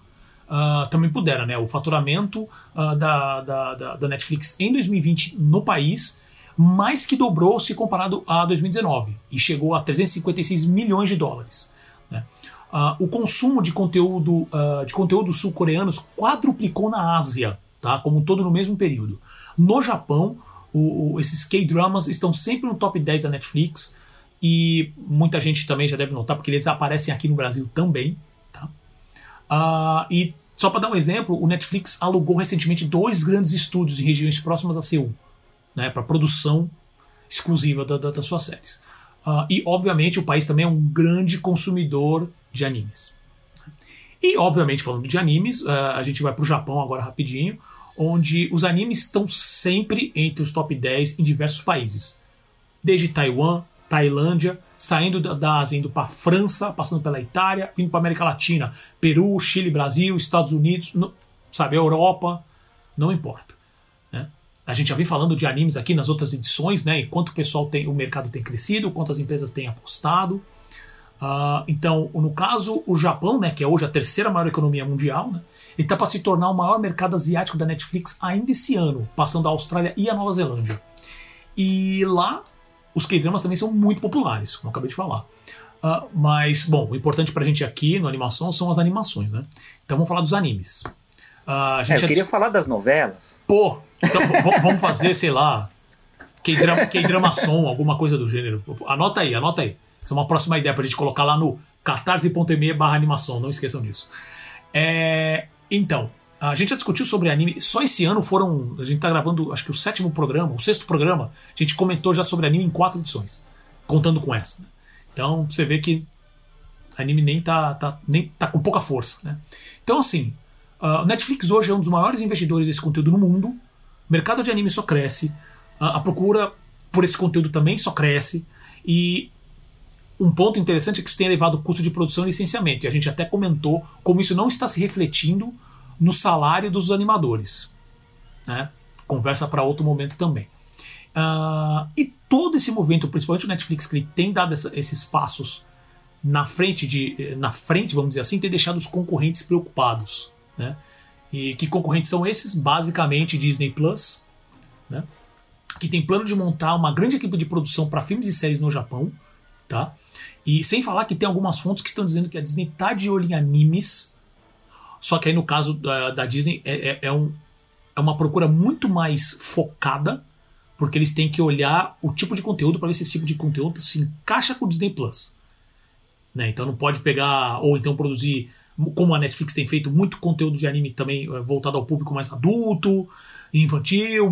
Uh, também pudera, né? O faturamento uh, da, da, da, da, Netflix em 2020 no país mais que dobrou se comparado a 2019 e chegou a 356 milhões de dólares. Né? Uh, o consumo de conteúdo de conteúdos sul-coreanos quadruplicou na Ásia, tá? Como um todo no mesmo período. No Japão, o, o, esses K-dramas estão sempre no top 10 da Netflix e muita gente também já deve notar porque eles aparecem aqui no Brasil também. Uh, e só para dar um exemplo, o Netflix alugou recentemente dois grandes estúdios em regiões próximas a Seul, né, para produção exclusiva da, da, das suas séries. Uh, e, obviamente, o país também é um grande consumidor de animes. E, obviamente, falando de animes, uh, a gente vai para o Japão agora rapidinho, onde os animes estão sempre entre os top 10 em diversos países. Desde Taiwan, Tailândia, saindo da Ásia, indo para França, passando pela Itália, vindo para América Latina, Peru, Chile, Brasil, Estados Unidos, no, sabe, Europa, não importa. Né? A gente já vem falando de animes aqui nas outras edições, né? E quanto o pessoal tem, o mercado tem crescido, quantas empresas têm apostado. Uh, então, no caso, o Japão, né, que é hoje a terceira maior economia mundial, né, ele está para se tornar o maior mercado asiático da Netflix ainda esse ano, passando a Austrália e a Nova Zelândia. E lá os K-dramas também são muito populares, como eu acabei de falar. Uh, mas, bom, o importante pra gente aqui no animação são as animações, né? Então vamos falar dos animes. Uh, a gente é, eu queria falar das novelas. Pô, então vamos fazer, sei lá, K-dramação, alguma coisa do gênero. Anota aí, anota aí. Essa é uma próxima ideia pra gente colocar lá no catarse.me barra animação, não esqueçam disso. É, então, a gente já discutiu sobre anime. Só esse ano foram. A gente tá gravando, acho que o sétimo programa, o sexto programa. A gente comentou já sobre anime em quatro edições. Contando com essa. Né? Então você vê que anime nem tá, tá, nem tá com pouca força. Né? Então, assim, o Netflix hoje é um dos maiores investidores desse conteúdo no mundo. O mercado de anime só cresce. A procura por esse conteúdo também só cresce. E um ponto interessante é que isso tem elevado o custo de produção e licenciamento. E a gente até comentou como isso não está se refletindo no salário dos animadores. Né? Conversa para outro momento também. Uh, e todo esse movimento, principalmente o Netflix, que tem dado essa, esses passos na frente de, na frente, vamos dizer assim, tem deixado os concorrentes preocupados, né? E que concorrentes são esses? Basicamente Disney Plus, né? Que tem plano de montar uma grande equipe de produção para filmes e séries no Japão, tá? E sem falar que tem algumas fontes que estão dizendo que a Disney tá de olho em animes só que aí no caso da, da Disney é, é, é, um, é uma procura muito mais focada, porque eles têm que olhar o tipo de conteúdo para ver se esse tipo de conteúdo se encaixa com o Disney Plus. Né? Então não pode pegar, ou então produzir, como a Netflix tem feito, muito conteúdo de anime também é, voltado ao público mais adulto, infantil,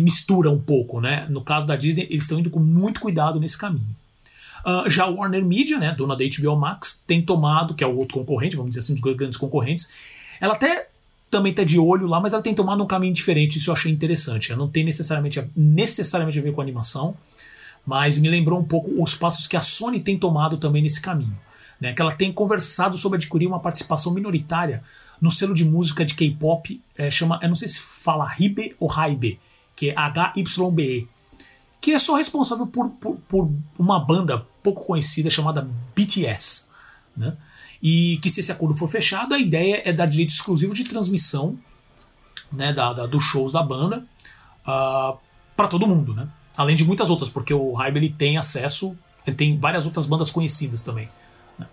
mistura um pouco. Né? No caso da Disney, eles estão indo com muito cuidado nesse caminho. Uh, já a Warner Media, né, dona da HBO Max, tem tomado, que é o outro concorrente, vamos dizer assim, um dos grandes concorrentes, ela até também está de olho lá, mas ela tem tomado um caminho diferente, isso eu achei interessante. Ela não tem necessariamente a, necessariamente a ver com animação, mas me lembrou um pouco os passos que a Sony tem tomado também nesse caminho. Né, que ela tem conversado sobre adquirir uma participação minoritária no selo de música de K-pop, é, chama, eu não sei se fala Hibe ou Haibe, que é H-Y-B-E, que é só responsável por, por, por uma banda pouco conhecida chamada BTS. Né? E que se esse acordo for fechado, a ideia é dar direito exclusivo de transmissão né, da, da dos shows da banda uh, ah, para todo mundo, né? Além de muitas outras, porque o Hybe ele tem acesso, ele tem várias outras bandas conhecidas também. Né?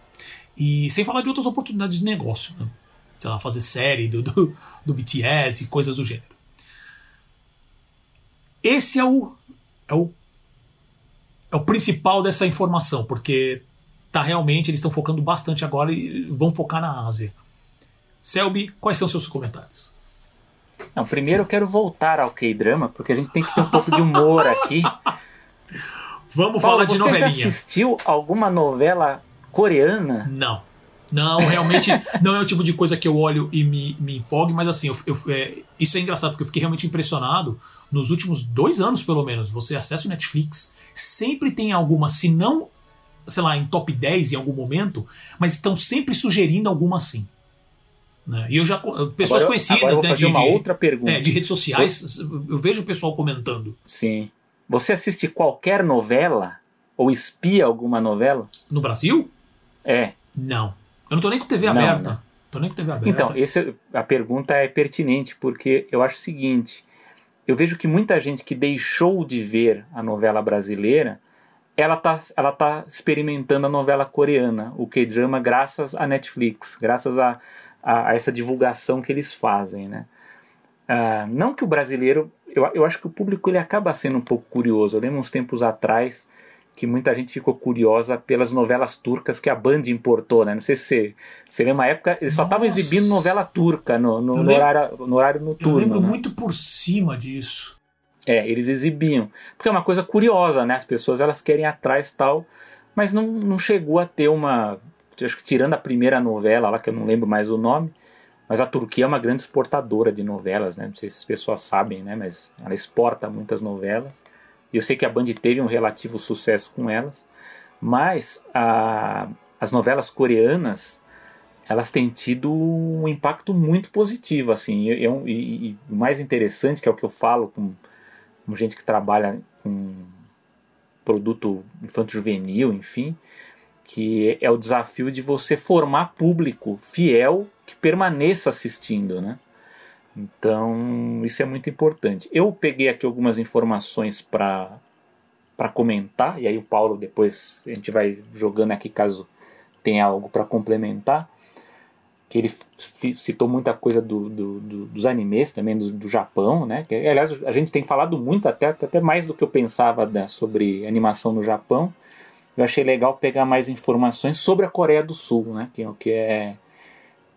E sem falar de outras oportunidades de negócio, né? sei lá, fazer série do, do, do BTS e coisas do gênero. Esse é o, é o é o principal dessa informação, porque tá realmente eles estão focando bastante agora e vão focar na Ásia. Selby, quais são os seus comentários? Não, primeiro eu quero voltar ao K-drama, porque a gente tem que ter um pouco de humor aqui. Vamos Paulo, falar de você novelinha. Você já assistiu alguma novela coreana? Não. Não, realmente não é o tipo de coisa que eu olho e me, me empolgue, mas assim, eu, eu, é, isso é engraçado porque eu fiquei realmente impressionado. Nos últimos dois anos, pelo menos, você acessa o Netflix, sempre tem alguma, se não, sei lá, em top 10 em algum momento, mas estão sempre sugerindo alguma assim. Né? E eu já. Pessoas agora, conhecidas, eu vou né? fazer de, uma de, outra pergunta. É, de redes sociais, eu vejo o pessoal comentando. Sim. Você assiste qualquer novela? Ou espia alguma novela? No Brasil? É. Não. Eu não tô nem com TV Não, aberta. né? Tô nem com TV aberta. Então, esse, a pergunta é pertinente, porque eu acho o seguinte: eu vejo que muita gente que deixou de ver a novela brasileira, ela tá, ela tá experimentando a novela coreana, o K-drama, graças à Netflix, graças a, a, a, essa divulgação que eles fazem, né? Ah, não que o brasileiro, eu, eu acho que o público ele acaba sendo um pouco curioso. Eu lembro uns tempos atrás que muita gente ficou curiosa pelas novelas turcas que a Band importou, né? Não sei se você, você lembra, uma época eles só estavam exibindo novela turca no, no, Eu no horário, no horário eu noturno. lembro né? muito por cima disso. É, eles exibiam. Porque é uma coisa curiosa, né? As pessoas elas querem atrás tal, mas não, não chegou a ter uma. Acho que tirando a primeira novela lá, que eu não lembro mais o nome, mas a Turquia é uma grande exportadora de novelas, né? Não sei se as pessoas sabem, né? Mas ela exporta muitas novelas. Eu sei que a Band teve um relativo sucesso com elas. Mas a- as novelas coreanas elas têm tido um impacto muito positivo assim eu- e, e o mais interessante que é o que eu falo com, com gente que trabalha com produto infanto juvenil enfim que é o desafio de você formar público fiel que permaneça assistindo né então isso é muito importante eu peguei aqui algumas informações para para comentar, e aí o Paulo depois a gente vai jogando aqui caso tenha algo para complementar. Que ele citou muita coisa do, do- do- dos animes também, do, Japão, né? Que, aliás, a gente tem falado muito, até, até mais do que eu pensava né, sobre animação no Japão. Eu achei legal pegar mais informações sobre a Coreia do Sul, né? Que, é que é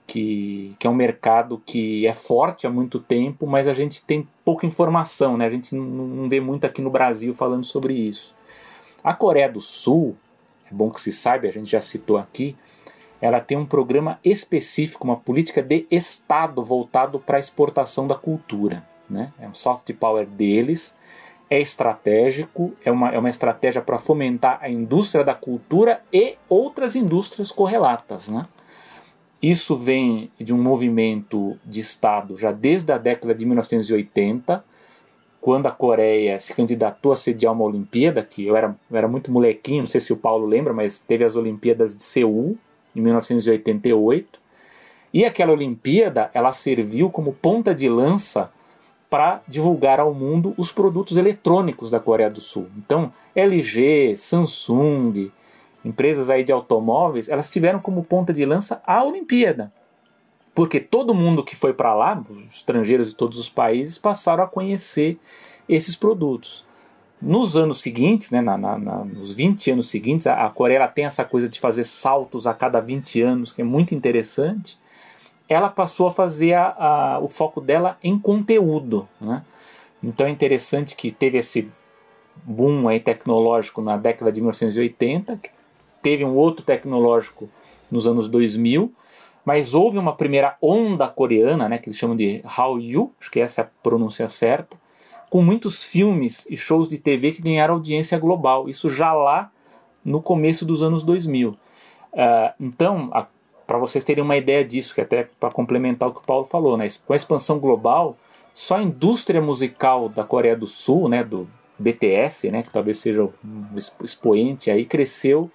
que, que é um mercado que é forte há muito tempo, mas a gente tem pouca informação, né? A gente não, não vê muito aqui no Brasil falando sobre isso. A Coreia do Sul, é bom que se saiba, a gente já citou aqui, ela tem um programa específico, uma política de Estado voltado para a exportação da cultura. Né? É um soft power deles, é estratégico, é uma, é uma estratégia para fomentar a indústria da cultura e outras indústrias correlatas. Né? Isso vem de um movimento de Estado já desde a década de 1980, quando a Coreia se candidatou a sediar uma Olimpíada, que eu era, eu era muito molequinho, não sei se o Paulo lembra, mas teve as Olimpíadas de Seul, em 1988. E aquela Olimpíada, ela serviu como ponta de lança para divulgar ao mundo os produtos eletrônicos da Coreia do Sul. Então, LG, Samsung, empresas aí de automóveis, elas tiveram como ponta de lança a Olimpíada. Porque todo mundo que foi para lá, os estrangeiros de todos os países, passaram a conhecer esses produtos. Nos anos seguintes, né, na, na, nos 20 anos seguintes, a, a Coreia tem essa coisa de fazer saltos a cada 20 anos, que é muito interessante. Ela passou a fazer a, a, o foco dela em conteúdo. Né? Então é interessante que teve esse boom aí tecnológico na década de 1980, que teve um outro tecnológico nos anos 2000, mas houve uma primeira onda coreana, né, que eles chamam de Hallyu, acho que essa é a pronúncia certa, com muitos filmes e shows de TV que ganharam audiência global. Isso já lá no começo dos anos 2000. Uh, então, para vocês terem uma ideia disso, que até para complementar o que o Paulo falou, né, com a expansão global, só a indústria musical da Coreia do Sul, né, do BTS, né, que talvez seja um expoente aí, cresceu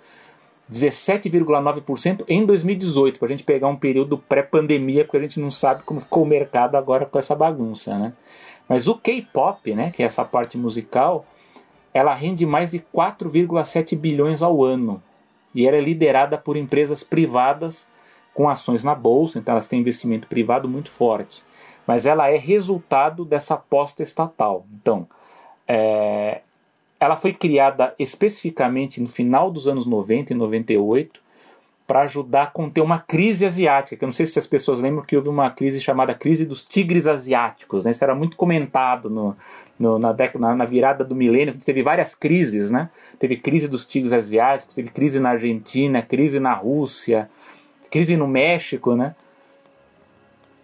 17,9% em 2018, para a gente pegar um período pré-pandemia, porque a gente não sabe como ficou o mercado agora com essa bagunça, né? Mas o K-pop, né, que é essa parte musical, ela rende mais de 4,7 bilhões ao ano. E ela é liderada por empresas privadas com ações na bolsa, então elas têm investimento privado muito forte. Mas ela é resultado dessa aposta estatal. Então, é, ela foi criada especificamente no final dos anos 90 e 98 para ajudar a conter uma crise asiática. Que eu não sei se as pessoas lembram que houve uma crise chamada crise dos tigres asiáticos. Né? Isso era muito comentado no, no, na, década, na, virada do milênio. Teve várias crises. Né? Teve crise dos tigres asiáticos, teve crise na Argentina, crise na Rússia, crise no México, né?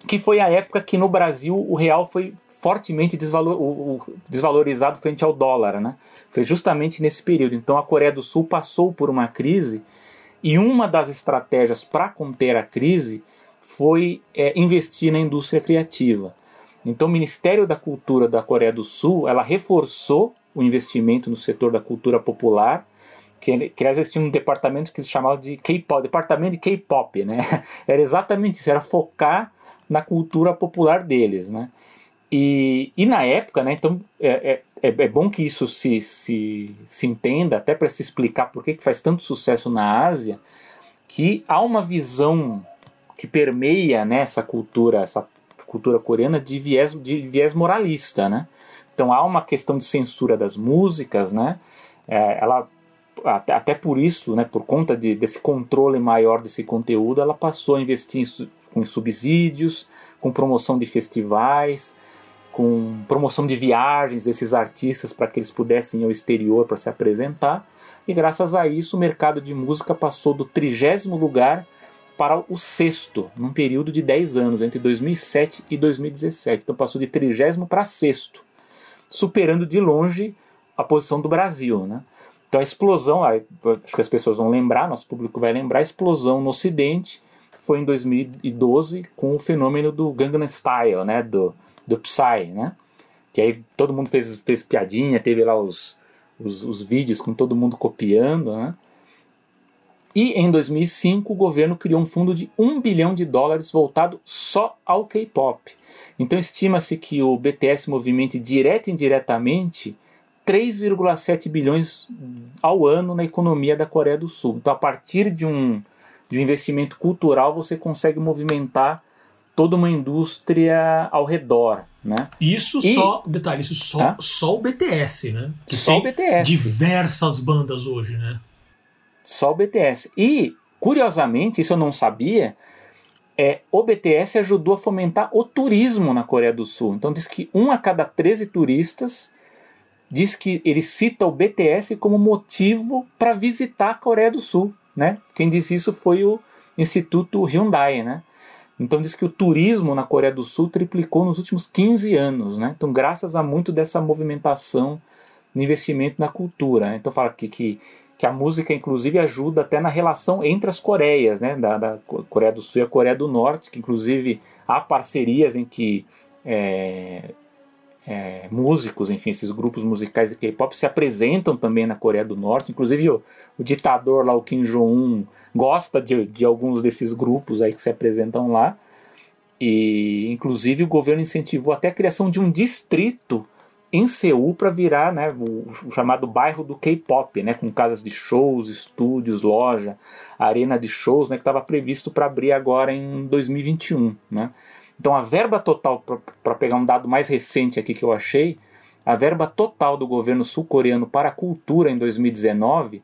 Que foi a época que no Brasil o real foi fortemente desvalor, o, o, desvalorizado frente ao dólar, né? Foi justamente nesse período. Então a Coreia do Sul passou por uma crise e uma das estratégias para conter a crise foi é, investir na indústria criativa. Então o Ministério da Cultura da Coreia do Sul ela reforçou o investimento no setor da cultura popular que, que às vezes tinha um departamento que se chamava de K-pop, departamento de K-pop, né? Era exatamente isso, era focar na cultura popular deles, né? E, e na época, né, então é, é, é bom que isso se, se, se entenda, até para se explicar por que, que faz tanto sucesso na Ásia, que há uma visão que permeia né, essa cultura, essa cultura coreana de viés, de viés moralista, né? Então há uma questão de censura das músicas, né? É, ela até, até por isso, né, por conta de, desse controle maior desse conteúdo, ela passou a investir em, com subsídios, com promoção de festivais, com promoção de viagens desses artistas para que eles pudessem ir ao exterior para se apresentar. E graças a isso, o mercado de música passou do trigésimo lugar para o sexto, num período de 10 anos, entre 2007 e 2017. Então passou de trigésimo para sexto, superando de longe a posição do Brasil. Né? Então a explosão, acho que as pessoas vão lembrar, nosso público vai lembrar, a explosão no Ocidente foi em 2012 com o fenômeno do Gangnam Style, né, do, do Psy, né, que aí todo mundo fez, fez piadinha, teve lá os, os, os vídeos com todo mundo copiando, né, e em 2005 o governo criou um fundo de 1 bilhão de dólares voltado só ao K-pop. Então estima-se que o BTS movimente direto e indiretamente 3,7 bilhões ao ano na economia da Coreia do Sul. Então, a partir de um, de um investimento cultural, você consegue movimentar toda uma indústria ao redor. Né? Isso e, só, detalhe, isso só, só o BTS, né? Que só o BTS. Diversas bandas hoje, né? Só o BTS. E, curiosamente, isso eu não sabia, é, o BTS ajudou a fomentar o turismo na Coreia do Sul. Então diz que um a cada 13 turistas diz que ele cita o BTS como motivo para visitar a Coreia do Sul, né? Quem disse isso foi o Instituto Hyundai, né? Então diz que o turismo na Coreia do Sul triplicou nos últimos 15 anos, né? Então graças a muito dessa movimentação no investimento na cultura. Né? Então fala que, que, que a música inclusive ajuda até na relação entre as Coreias, né? Da, da Coreia do Sul e a Coreia do Norte, que inclusive há parcerias em que é, é, músicos, enfim, esses grupos musicais de K-pop se apresentam também na Coreia do Norte. Inclusive o, o ditador lá, o Kim Jong-un, gosta de, de alguns desses grupos aí que se apresentam lá. E inclusive o governo incentivou até a criação de um distrito em Seul para virar né, o, chamado bairro do K-pop, né, com casas de shows, estúdios, loja, arena de shows, né, que estava previsto para abrir agora em 2021. Né. Então a verba total, para pegar um dado mais recente aqui que eu achei, a verba total do governo sul-coreano para a cultura em 2019,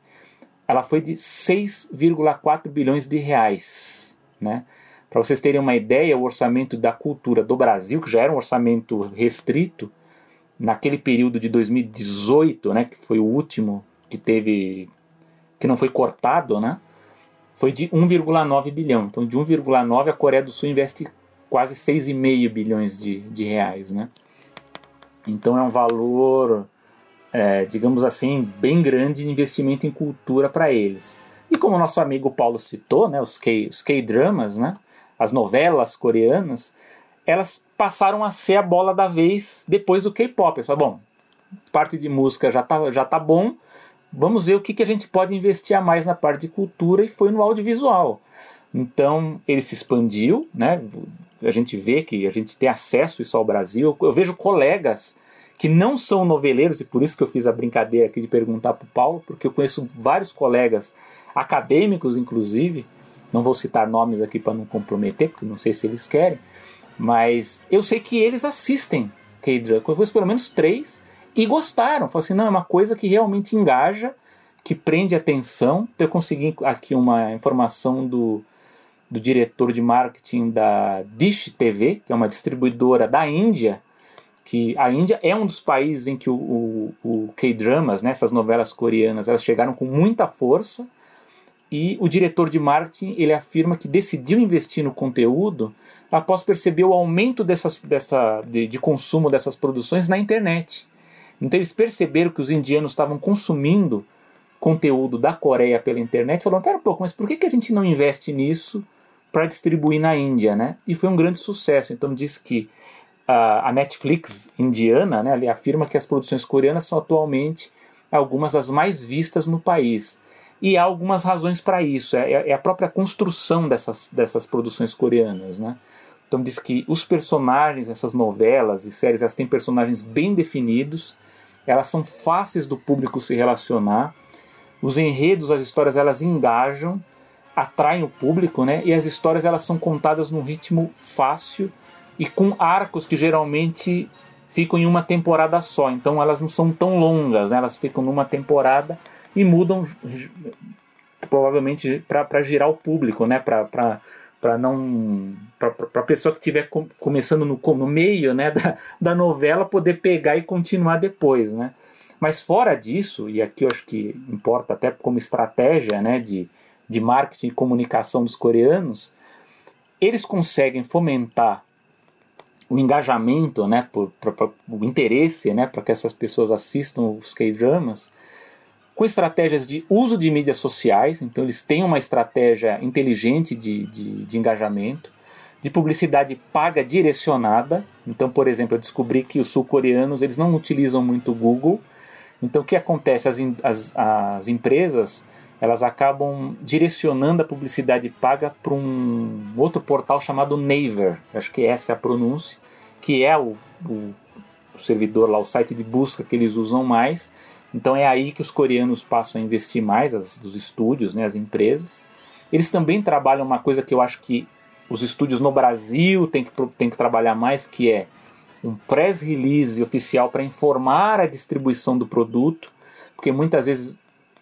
ela foi de 6,4 bilhões de reais, né? Para vocês terem uma ideia, o orçamento da cultura do Brasil, que já era um orçamento restrito, naquele período de 2018, né, que foi o último que teve que não foi cortado, né? Foi de 1,9 bilhão. Então, de 1,9 a Coreia do Sul investe quase 6,5 bilhões de, de reais. Né? Então é um valor, é, digamos assim, bem grande de investimento em cultura para eles. E como o nosso amigo Paulo citou, né, os K-dramas, né, as novelas coreanas, elas passaram a ser a bola da vez depois do K-pop. Bom, parte de música já tá, já tá bom, vamos ver o que, que a gente pode investir a mais na parte de cultura e foi no audiovisual. Então ele se expandiu, né? a gente vê que a gente tem acesso isso ao Brasil. Eu vejo colegas que não são noveleiros, e por isso que eu fiz a brincadeira aqui de perguntar para o Paulo, porque eu conheço vários colegas, acadêmicos inclusive, não vou citar nomes aqui para não comprometer, porque não sei se eles querem, mas eu sei que eles assistem K-Drama, eu conheço pelo menos três, e gostaram. Falaram assim, não, é uma coisa que realmente engaja, que prende atenção. Eu consegui aqui uma informação do do diretor de marketing da Dish TV, que é uma distribuidora da Índia, que a Índia é um dos países em que o, o, o K-dramas, né, essas novelas coreanas, elas chegaram com muita força e o diretor de marketing ele afirma que decidiu investir no conteúdo após perceber o aumento dessas, dessa, de, de consumo dessas produções na internet. Então eles perceberam que os indianos estavam consumindo conteúdo da Coreia pela internet, falaram, pera um pouco, mas por que, que a gente não investe nisso para distribuir na Índia, né? E foi um grande sucesso. Então diz que a, Netflix indiana, né, afirma que as produções coreanas são atualmente algumas das mais vistas no país. E há algumas razões para isso. É, é, a própria construção dessas, dessas produções coreanas, né? Então diz que os personagens, essas novelas e séries, elas têm personagens bem definidos, elas são fáceis do público se relacionar, os enredos, as histórias, elas engajam, atraem o público, né? E as histórias elas são contadas num ritmo fácil e com arcos que geralmente ficam em uma temporada só. Então elas não são tão longas, né? elas ficam numa temporada e mudam provavelmente para girar o público, né? Para para não para a pessoa que estiver com, começando no, no meio né, da, da novela poder pegar e continuar depois, né? Mas fora disso, e aqui eu acho que importa até como estratégia né, de, de marketing e comunicação dos coreanos, eles conseguem fomentar o engajamento, né, por, por, por o interesse né, para que essas pessoas assistam os K-dramas, com estratégias de uso de mídias sociais, então eles têm uma estratégia inteligente de, de, de engajamento, de publicidade paga direcionada. Então, por exemplo, eu descobri que os sul-coreanos eles não utilizam muito o Google, então o que acontece? As, as, as empresas elas acabam direcionando a publicidade paga para um outro portal chamado Naver, acho que essa é a pronúncia, que é o, o, o, servidor lá, o site de busca que eles usam mais. Então é aí que os coreanos passam a investir mais, as, dos estúdios, né, as empresas. Eles também trabalham uma coisa que eu acho que os estúdios no Brasil têm que, têm que trabalhar mais, que é um press release oficial para informar a distribuição do produto, porque muitas vezes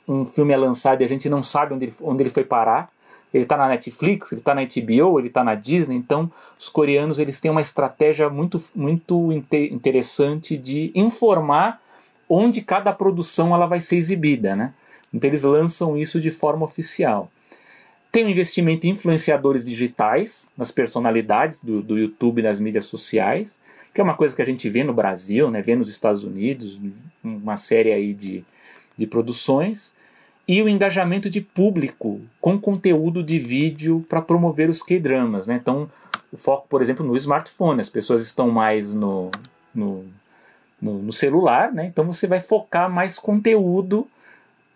um filme é lançado e a gente não sabe onde ele, onde ele foi parar. Ele está na Netflix, ele está na HBO, ele está na Disney. Então, os coreanos eles têm uma estratégia muito, muito interessante de informar onde cada produção ela vai ser exibida, né? Então eles lançam isso de forma oficial. Tem um investimento em influenciadores digitais, nas personalidades do, do YouTube e nas mídias sociais que é uma coisa que a gente vê no Brasil, né, vê nos Estados Unidos, uma série aí de, de produções, e o engajamento de público com conteúdo de vídeo para promover os K-dramas. Né? Então, o foco, por exemplo, no smartphone, as pessoas estão mais no, no, no, no celular, né? então você vai focar mais conteúdo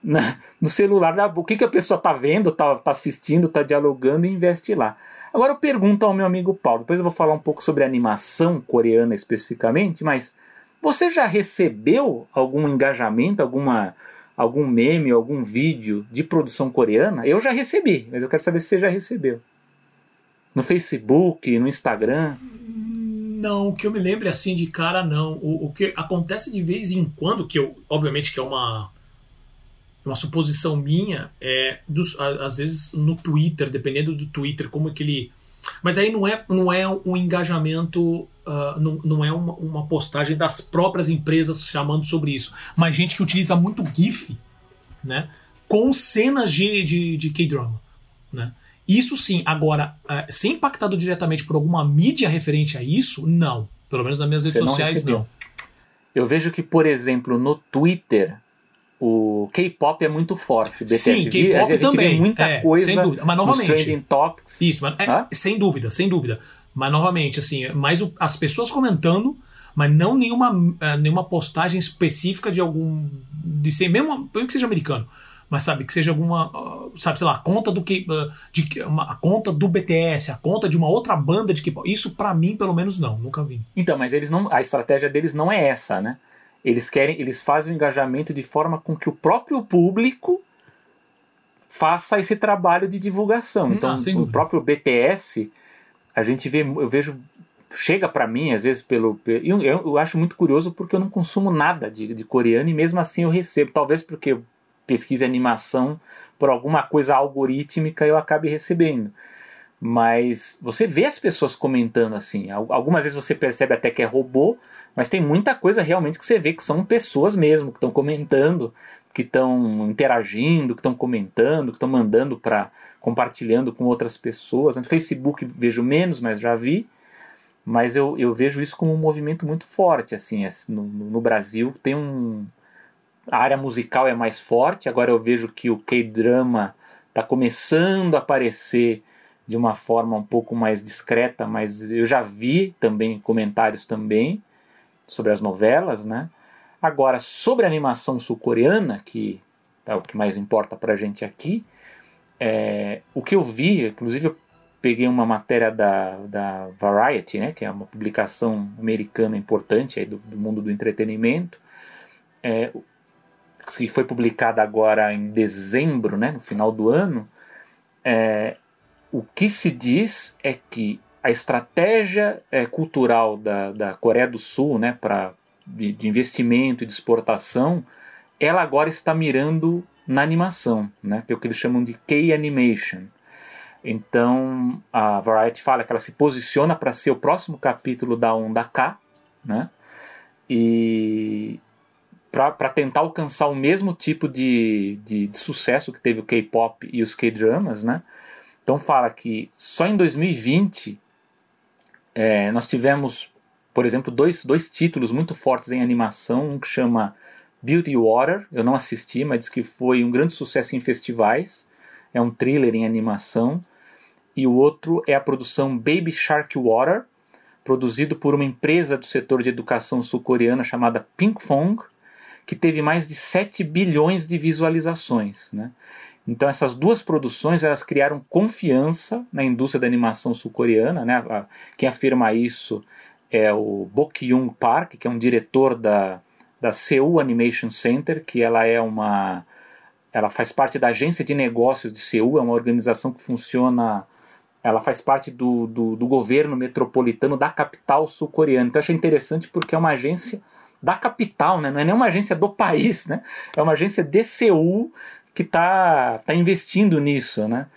na, no celular. O que, que a pessoa está vendo, está tá assistindo, está dialogando e investe lá. Agora eu pergunto ao meu amigo Paulo, depois eu vou falar um pouco sobre animação coreana especificamente, mas você já recebeu algum engajamento, alguma, algum meme, algum vídeo de produção coreana? Eu já recebi, mas eu quero saber se você já recebeu. No Facebook, no Instagram? Não, que eu me lembre assim de cara, não. O, o que acontece de vez em quando, que eu, obviamente que é uma uma suposição minha é dos, às vezes no Twitter, dependendo do Twitter, como é que ele. Mas aí não é, não é um engajamento, uh, não, não é uma, uma, postagem das próprias empresas chamando sobre isso, mas gente que utiliza muito GIF, né? Com cenas de, de, de K-drama, né? Isso sim, agora, uh, ser impactado diretamente por alguma mídia referente a isso, não. Pelo menos nas minhas redes Você sociais, não, não. Eu vejo que, por exemplo, no Twitter, o K-pop é muito forte. BTS Sim, K-pop também. vê muita é, coisa sem dúvida. Mas novamente, trending topics. Isso, mas, é, sem dúvida, sem dúvida. Mas novamente, assim, mais o, as pessoas comentando, mas não nenhuma, uh, nenhuma postagem específica de algum. de ser mesmo, mesmo que seja americano. Mas sabe, que seja alguma, uh, sabe, sei lá, a conta do que. Uh, de, uma, a conta do BTS, a conta de uma outra banda de K-pop. Isso, para mim, pelo menos, não, nunca vi. Então, mas eles não. A estratégia deles não é essa, né? Eles querem, eles fazem o engajamento de forma com que o próprio público faça esse trabalho de divulgação. Hum, então, ah, o próprio BTS, a gente vê, eu vejo chega para mim às vezes pelo, eu, eu, acho muito curioso porque eu não consumo nada de, de coreano e mesmo assim eu recebo, talvez porque eu pesquise animação por alguma coisa algorítmica eu acabe recebendo. Mas você vê as pessoas comentando assim. Algumas vezes você percebe até que é robô, mas tem muita coisa realmente que você vê que são pessoas mesmo que estão comentando, que estão interagindo, que estão comentando, que estão mandando para compartilhando com outras pessoas. No Facebook vejo menos, mas já vi. Mas eu, eu vejo isso como um movimento muito forte. assim No, no Brasil tem um. A área musical é mais forte. Agora eu vejo que o K-drama está começando a aparecer de uma forma um pouco mais discreta, mas eu já vi também comentários também sobre as novelas, né? Agora, sobre a animação sul-coreana, que é o que mais importa para a gente aqui, é, o que eu vi, inclusive eu peguei uma matéria da, da Variety, né, que é uma publicação americana importante aí do, do mundo do entretenimento, é, que foi publicada agora em dezembro, né, no final do ano, é, o que se diz é que a estratégia é, cultural da, da Coreia do Sul né, para de, de, investimento e de exportação, ela agora está mirando na animação, né, que é o que eles chamam de K-Animation. Então a Variety fala que ela se posiciona para ser o próximo capítulo da onda K, né, e para tentar alcançar o mesmo tipo de, de, de sucesso que teve o K-pop e os K-dramas, né, então fala que só em 2020 é, nós tivemos, por exemplo, dois, dois títulos muito fortes em animação, um que chama Beauty Water, eu não assisti, mas diz que foi um grande sucesso em festivais, é um thriller em animação, e o outro é a produção Baby Shark Water, produzido por uma empresa do setor de educação sul-coreana chamada Pinkfong, que teve mais de 7 bilhões de visualizações. Né? Então essas duas produções elas criaram confiança na indústria da animação sul-coreana, né? Quem afirma isso é o Bok Young Park, que é um diretor da, da Seoul Animation Center, que ela é uma ela faz parte da agência de negócios de Seul, é uma organização que funciona ela faz parte do, do, do governo metropolitano da capital sul-coreana. Então eu achei interessante porque é uma agência da capital, né? não é nem uma agência do país, né? é uma agência de Seul que está tá investindo nisso, né?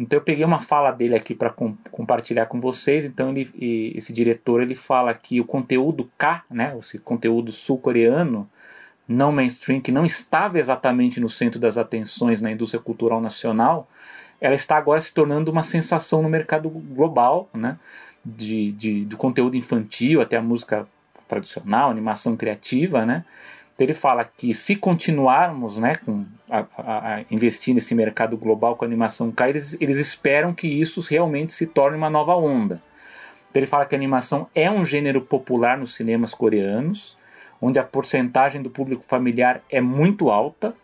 Então eu peguei uma fala dele aqui para com, compartilhar com vocês. Então ele, e, esse diretor ele fala que o conteúdo K, né, esse conteúdo sul-coreano, não mainstream, que não estava exatamente no centro das atenções na indústria cultural nacional, ela está agora se tornando uma sensação no mercado global, né, de, de, do conteúdo infantil até a música tradicional, animação criativa, né, ele fala que se continuarmos né, com, a, a, a investir nesse mercado global com animação K, eles, eles esperam que isso realmente se torne uma nova onda. Então ele fala que a animação é um gênero popular nos cinemas coreanos, onde a porcentagem do público familiar é muito alta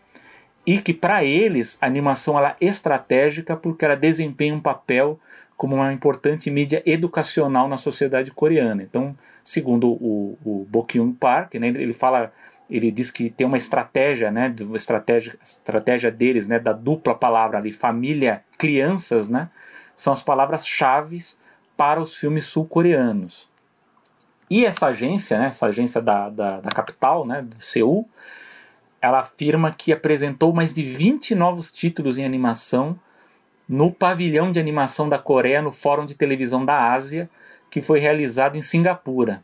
e que para eles a animação ela é estratégica porque ela desempenha um papel como uma importante mídia educacional na sociedade coreana. Então, segundo o, o Bokyung Park, né, ele fala ele diz que tem uma estratégia, né, uma estratégia, estratégia deles, né, da dupla palavra ali, família, crianças, né, são as palavras-chave para os filmes sul-coreanos. E essa agência, né, essa agência da, da, da capital, né, de Seul, ela afirma que apresentou mais de 20 novos títulos em animação no pavilhão de animação da Coreia no Fórum de Televisão da Ásia, que foi realizado em Singapura.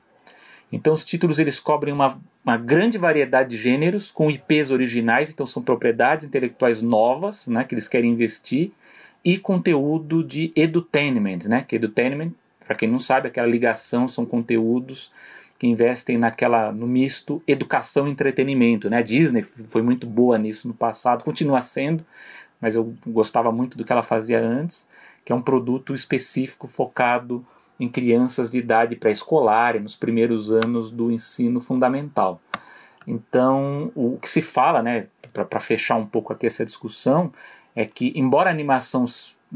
Então os títulos eles cobrem uma uma grande variedade de gêneros com IPs originais, então são propriedades intelectuais novas, né, que eles querem investir, e conteúdo de edutainment, né, que edutainment, para quem não sabe, aquela ligação são conteúdos que investem naquela no misto educação e entretenimento, né? A Disney foi muito boa nisso no passado, continua sendo, mas eu gostava muito do que ela fazia antes, que é um produto específico focado em crianças de idade pré-escolar e nos primeiros anos do ensino fundamental. Então, o que se fala, né, para fechar um pouco aqui essa discussão, é que, embora a animação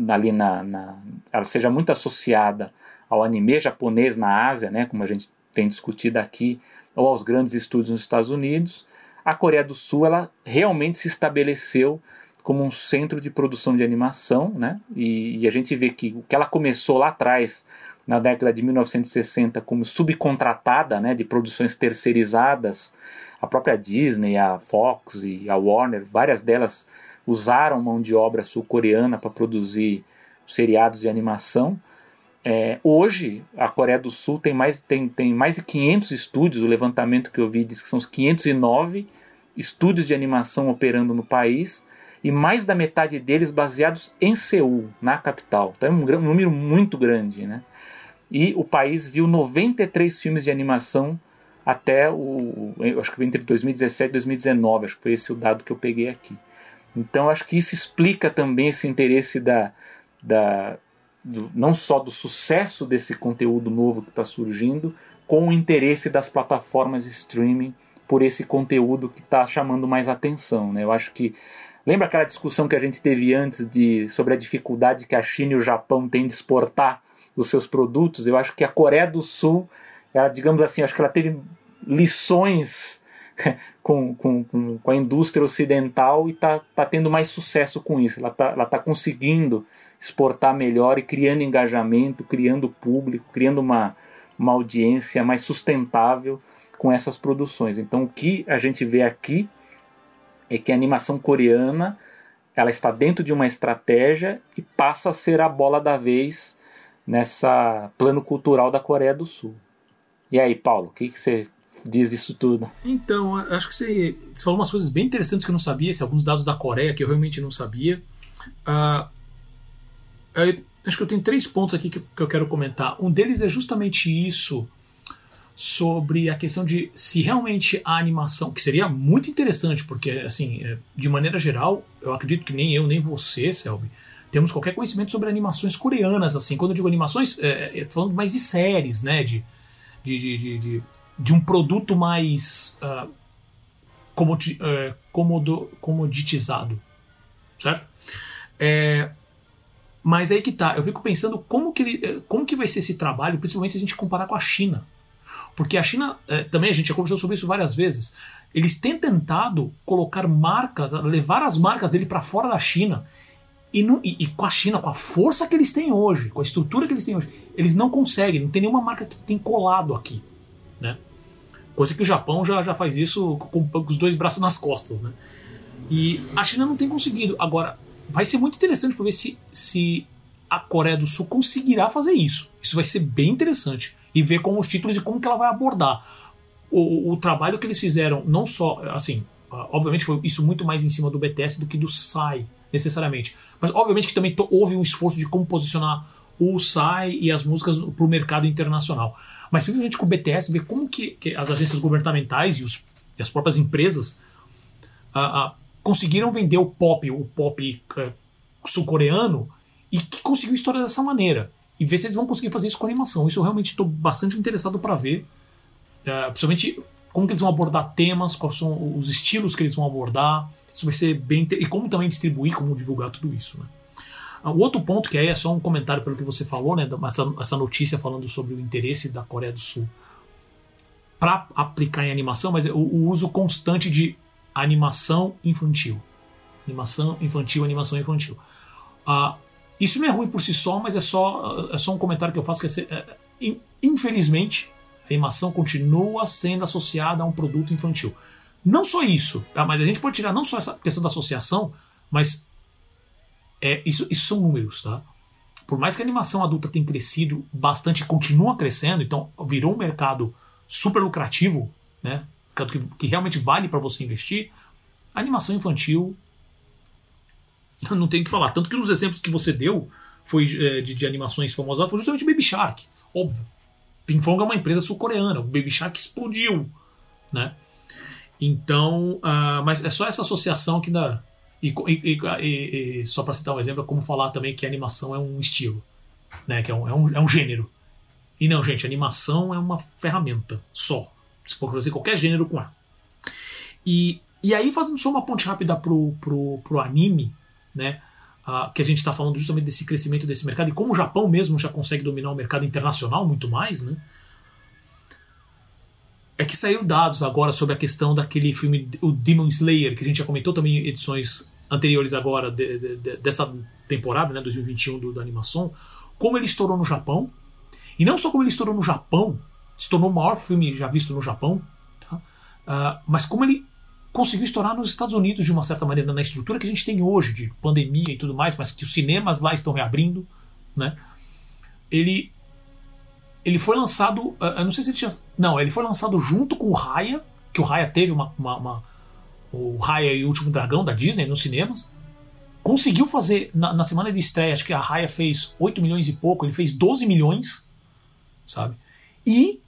ali na, na, ela seja muito associada ao anime japonês na Ásia, né, como a gente tem discutido aqui, ou aos grandes estúdios nos Estados Unidos, a Coreia do Sul ela realmente se estabeleceu como um centro de produção de animação, né? E, e a gente vê que o que ela começou lá atrás na década de 1960 como subcontratada né, de produções terceirizadas. A própria Disney, a Fox e a Warner, várias delas usaram mão de obra sul-coreana para produzir seriados de animação. É, hoje, a Coreia do Sul tem mais, tem, tem mais de 500 estúdios. O levantamento que eu vi diz que são os 509 estúdios de animação operando no país e mais da metade deles baseados em Seul, na capital. Então é um, número muito grande. Né? E o país viu 93 filmes de animação até o. Acho que entre 2017 e 2019, acho que foi esse o dado que eu peguei aqui. Então acho que isso explica também esse interesse da. da do, não só do sucesso desse conteúdo novo que está surgindo, com o interesse das plataformas streaming por esse conteúdo que está chamando mais atenção. Né? Eu acho que Lembra aquela discussão que a gente teve antes de, sobre a dificuldade que a China e o Japão têm de exportar os seus produtos? Eu acho que a Coreia do Sul, ela, digamos assim, acho que ela teve lições com, com, com, a indústria ocidental e está tá tendo mais sucesso com isso. Ela está ela tá conseguindo exportar melhor e criando engajamento, criando público, criando uma, uma audiência mais sustentável com essas produções. Então, o que a gente vê aqui é que a animação coreana ela está dentro de uma estratégia e passa a ser a bola da vez nessa plano cultural da Coreia do Sul. E aí, Paulo, o que, que você diz disso tudo? Então, acho que você, você, falou umas coisas bem interessantes que eu não sabia, alguns dados da Coreia que eu realmente não sabia. Uh, eu, acho que eu tenho três pontos aqui que, que eu quero comentar. Um deles é justamente isso sobre a questão de se realmente a animação, que seria muito interessante, porque, assim, é, de maneira geral, eu acredito que nem eu, nem você, Selby, temos qualquer conhecimento sobre animações coreanas, assim. Quando eu digo animações, é, é, falando mais de séries, né? De, de, de, de, de um produto mais uh, comodi, uh, comodo, comoditizado, certo? É, mas aí que tá, eu fico pensando como que, ele, como que vai ser esse trabalho, principalmente se a gente comparar com a China. Porque a China, é, também a gente já conversou sobre isso várias vezes, eles têm tentado colocar marcas, levar as marcas dele para fora da China. E, no, e, e, com a China, com a força que eles têm hoje, com a estrutura que eles têm hoje, eles não conseguem, não tem nenhuma marca que tem colado aqui. Né? Coisa que o Japão já, já faz isso com, com os dois braços nas costas. Né? E a China não tem conseguido. Agora, vai ser muito interessante para ver se, se a Coreia do Sul conseguirá fazer isso. Isso vai ser bem interessante e ver com os títulos e como que ela vai abordar. O, o trabalho que eles fizeram, não só, assim, obviamente foi isso muito mais em cima do BTS do que do SAI, necessariamente. Mas obviamente que também houve um esforço de como posicionar o SAI e as músicas para o mercado internacional. Mas simplesmente com o BTS, ver como que, que as agências governamentais e, os, e as próprias empresas conseguiram vender o pop, o pop uh, sul-coreano, e que conseguiu história dessa maneira e ver se eles vão conseguir fazer isso com animação. Isso eu realmente estou bastante interessado para ver, é, principalmente como que eles vão abordar temas, quais são os estilos que eles vão abordar. Isso vai ser bem e como também distribuir, como divulgar tudo isso. Né? Ah, o outro ponto que aí é só um comentário pelo que você falou, né, essa, essa notícia falando sobre o interesse da Coreia do Sul para aplicar em animação, mas o, o uso constante de animação infantil, animação infantil, animação infantil. Uh, isso não é ruim por si só, mas é só, é só um comentário que eu faço que é, é, infelizmente a animação continua sendo associada a um produto infantil. Não só isso, tá? mas a gente pode tirar não só essa questão da associação, mas é, isso, isso são números, tá? Por mais que a animação adulta tenha crescido bastante e continua crescendo, então virou um mercado super lucrativo, né? Que, que realmente vale para você investir, a animação infantil não tem o que falar. Tanto que nos exemplos que você deu foi é, de, de, animações famosas foi justamente Baby Shark, óbvio. Pinkfong é uma empresa sul-coreana, o Baby Shark explodiu, né? Então, uh, mas é só essa associação que dá. E, e, e, e só para citar um exemplo, é como falar também que animação é um estilo, né? Que é um, é um, é um gênero. E não, gente, animação é uma ferramenta só. Você pode fazer qualquer gênero com A. E, e aí, fazendo só uma ponte rápida pro, pro, pro anime, né? Uh, que a gente está falando justamente desse crescimento desse mercado e como o Japão mesmo já consegue dominar o mercado internacional muito mais, né? É que saíram dados agora sobre a questão daquele filme, o Demon Slayer, que a gente já comentou também em edições anteriores agora de, de, de, dessa temporada, né, 2021 do, do Animação, como ele estourou no Japão. E não só como ele estourou no Japão, se tornou o maior filme já visto no Japão, tá? uh, mas como ele conseguiu estourar nos Estados Unidos de uma certa maneira, na estrutura que a gente tem hoje, de pandemia e tudo mais, mas que os cinemas lá estão reabrindo, né? Ele ele foi lançado, eu não sei se ele tinha, não, ele foi lançado junto com o Raya, que o Raya teve uma, uma, uma o Raya e o Último Dragão da Disney nos cinemas. Conseguiu fazer na, na semana de estreia, acho que a Raya fez 8 milhões e pouco, ele fez 12 milhões, sabe? E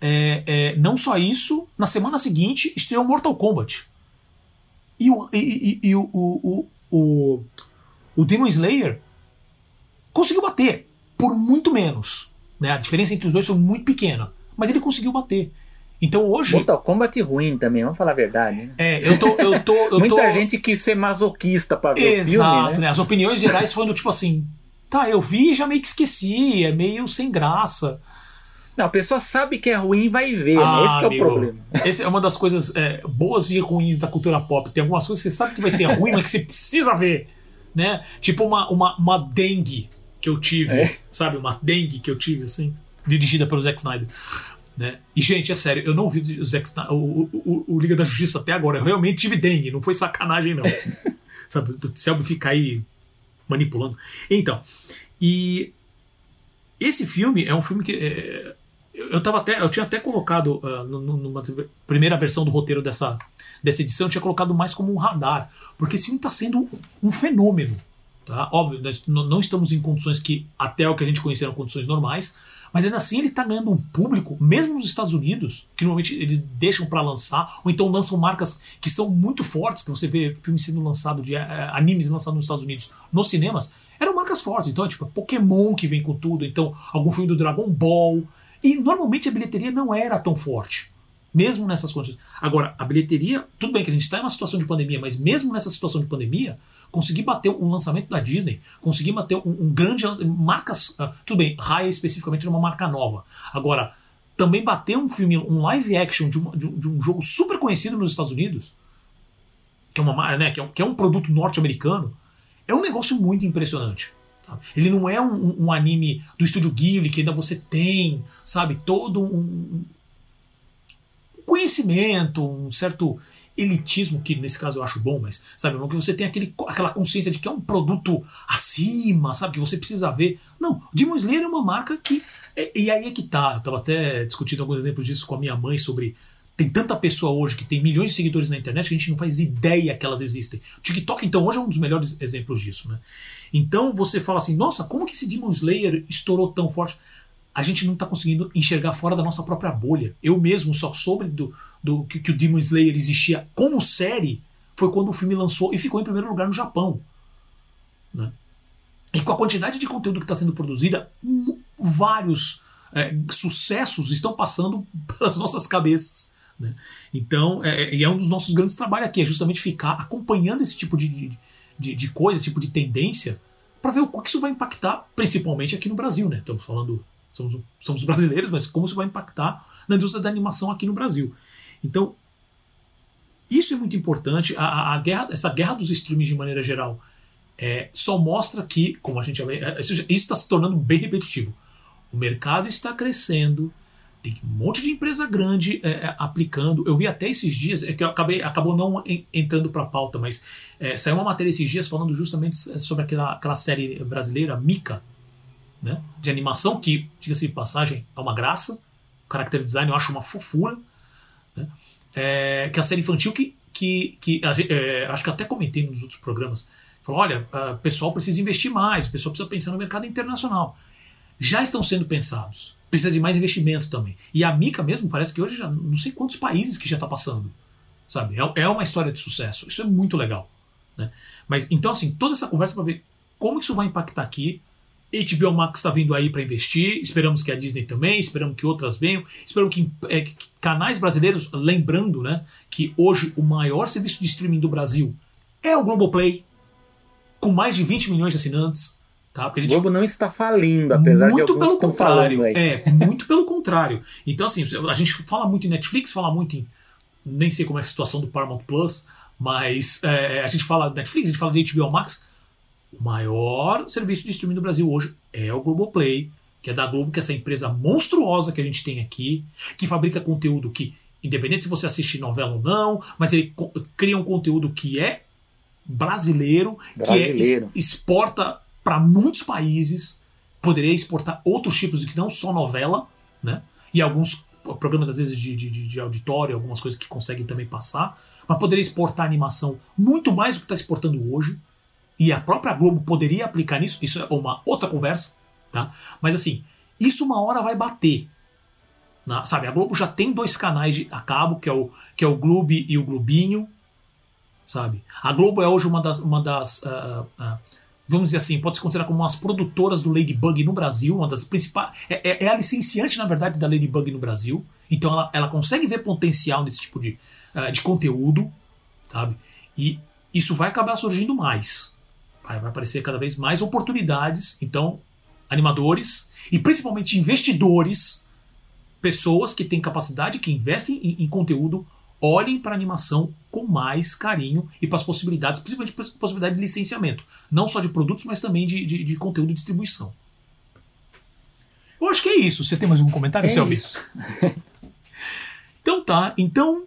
é, é, não só isso, na semana seguinte estreou Mortal Kombat. E o, e, e, e o, o, o, o Demon Slayer conseguiu bater por muito menos. Né? A diferença entre os dois foi muito pequena. Mas ele conseguiu bater. Então hoje. Mortal Kombat ruim também, vamos falar a verdade. Né? É, eu tô. Eu tô eu Muita tô... gente quis ser masoquista pra ver Exato, o filme. Né? né? As opiniões gerais foram do tipo assim. Tá, eu vi e já meio que esqueci, é meio sem graça. Não, a pessoa sabe que é ruim e vai ver, né? Ah, Esse que é o amigo, problema. Essa é uma das coisas é, boas e ruins da cultura pop. Tem algumas coisas que você sabe que vai ser ruim, mas que você precisa ver. Né? Tipo uma, uma, uma dengue que eu tive, É. sabe? Uma dengue que eu tive, assim, dirigida pelo Zack Snyder. Né? E, gente, é sério, eu não vi o, Zack Snyder, o, o, o- Liga da Justiça até agora. Eu realmente tive dengue, não foi sacanagem, não. sabe? O Selby fica aí manipulando. Então, e esse filme é um filme que. é, eu, tava até, eu tinha até colocado no- numa primeira versão do roteiro dessa, dessa edição, eu tinha colocado mais como um radar, porque esse filme está sendo um fenômeno. Tá? Óbvio, nós não estamos em condições que até o que a gente conhecia eram condições normais, mas ainda assim ele está ganhando um público, mesmo nos Estados Unidos, que normalmente eles deixam para lançar, ou então lançam marcas que são muito fortes, que você vê filmes sendo lançado de eh, animes lançados nos Estados Unidos nos cinemas, eram marcas fortes. Então é tipo Pokémon que vem com tudo, então algum filme do Dragon Ball. E normalmente a bilheteria não era tão forte. Mesmo nessas condições. Agora, a bilheteria, tudo bem que a gente está em uma situação de pandemia, mas mesmo nessa situação de pandemia, conseguir bater um lançamento da Disney, conseguir bater um, um grande. Marcas. ah, tudo bem, Raya especificamente era uma marca nova. Agora, também bater um filme, um live action de, uma- de um, de um jogo super conhecido nos Estados Unidos, que é, uma, né, que é, um, que é um produto norte-americano, é um negócio muito impressionante. tá? Ele não é um, um- um anime do estúdio Ghibli que ainda você tem, sabe, todo um um conhecimento, um certo elitismo, que nesse caso eu acho bom, mas sabe, que você tem aquele, aquela consciência de que é um produto acima, sabe, que você precisa ver. Não, Demon Slayer é uma marca que. é- e aí é que tá. Eu tava até discutindo alguns exemplos disso com a minha mãe sobre. Tem tanta pessoa hoje que tem milhões de seguidores na internet que a gente não faz ideia que elas existem. O TikTok, então, hoje é um dos melhores exemplos disso, né? Então você fala assim, nossa, como que esse Demon Slayer estourou tão forte? A gente não está conseguindo enxergar fora da nossa própria bolha. Eu mesmo só soube do, do que, que o Demon Slayer existia como série foi quando o filme lançou e ficou em primeiro lugar no Japão. Né? E com a quantidade de conteúdo que está sendo produzida, vários é, sucessos estão passando pelas nossas cabeças. né? Então, é, e é um dos nossos grandes trabalhos aqui, é justamente ficar acompanhando esse tipo de, de, de coisa, esse tipo de tendência, para ver o que isso vai impactar, principalmente aqui no Brasil. Né? Estamos falando, somos, somos brasileiros, mas como isso vai impactar na indústria da animação aqui no Brasil. Então, isso é muito importante. A, a- guerra, essa guerra dos streams de maneira geral é, só mostra que, como a gente é, isso está se tornando bem repetitivo. O mercado está crescendo, tem um monte de empresa grande é, é, aplicando. Eu vi até esses dias, é que eu acabei, acabou não en- entrando para a pauta, mas é, saiu uma matéria esses dias falando justamente sobre aquela, aquela série brasileira, Mica, né, de animação, que, diga-se de passagem, é uma graça. O character design eu acho uma fofura. Né, é, que é a série infantil que, que, que é, acho que até comentei nos outros programas. Falou, olha, o pessoal precisa investir mais, o pessoal precisa pensar no mercado internacional. Já estão sendo pensados. Precisa de mais investimento também. E a Mica mesmo parece que hoje já não sei quantos países que já está passando. Sabe? É, é uma história de sucesso. Isso é muito legal. Né? Mas então, assim, toda essa conversa para ver como isso vai impactar aqui. HBO Max está vindo aí para investir. Esperamos que a Disney também. Esperamos que outras venham. Esperamos que, é, que canais brasileiros, lembrando né, que hoje o maior serviço de streaming do Brasil é o Globoplay, com mais de 20 milhões de assinantes. Tá? Porque a O gente Globo não está falindo, apesar de muito alguns pelo contrário. É, muito pelo contrário. Então, assim, a gente fala muito em Netflix, fala muito em. Nem sei como é a situação do Paramount Plus, mas é, a gente fala de Netflix, a gente fala de HBO Max. O maior serviço de streaming do Brasil hoje é o Globoplay, que é da Globo, que é essa empresa monstruosa que a gente tem aqui, que fabrica conteúdo que Independente se você assiste novela ou não, mas ele cria um conteúdo que é brasileiro, Brasileiro. que é, exporta para muitos países, poderia exportar outros tipos que não só novela, né? E alguns programas, às vezes, de, de, de- de auditório, algumas coisas que conseguem também passar, mas poderia exportar animação muito mais do que está exportando hoje. E a própria Globo poderia aplicar nisso, isso é uma outra conversa, tá? Mas assim, isso uma hora vai bater. na- sabe, a Globo já tem dois canais de, a cabo, que é o, que é o Globo e o Globinho, sabe? A Globo é hoje uma das, uma das ah, ah, vamos dizer assim, pode se considerar como uma das produtoras do Ladybug no Brasil, uma das principais, é, é- é a licenciante, na verdade, da Ladybug no Brasil, então ela, ela consegue ver potencial nesse tipo de, ah, de conteúdo, sabe? E isso vai acabar surgindo mais. Vai, aparecer cada vez mais oportunidades, então, animadores e principalmente investidores, pessoas que têm capacidade, que investem em, em conteúdo, olhem para a animação com mais carinho e para as possibilidades, principalmente para a possibilidade de licenciamento. Não só de produtos, mas também de, de, de conteúdo e distribuição. Eu acho que é isso. Você tem mais algum comentário, É Selby? Então tá, então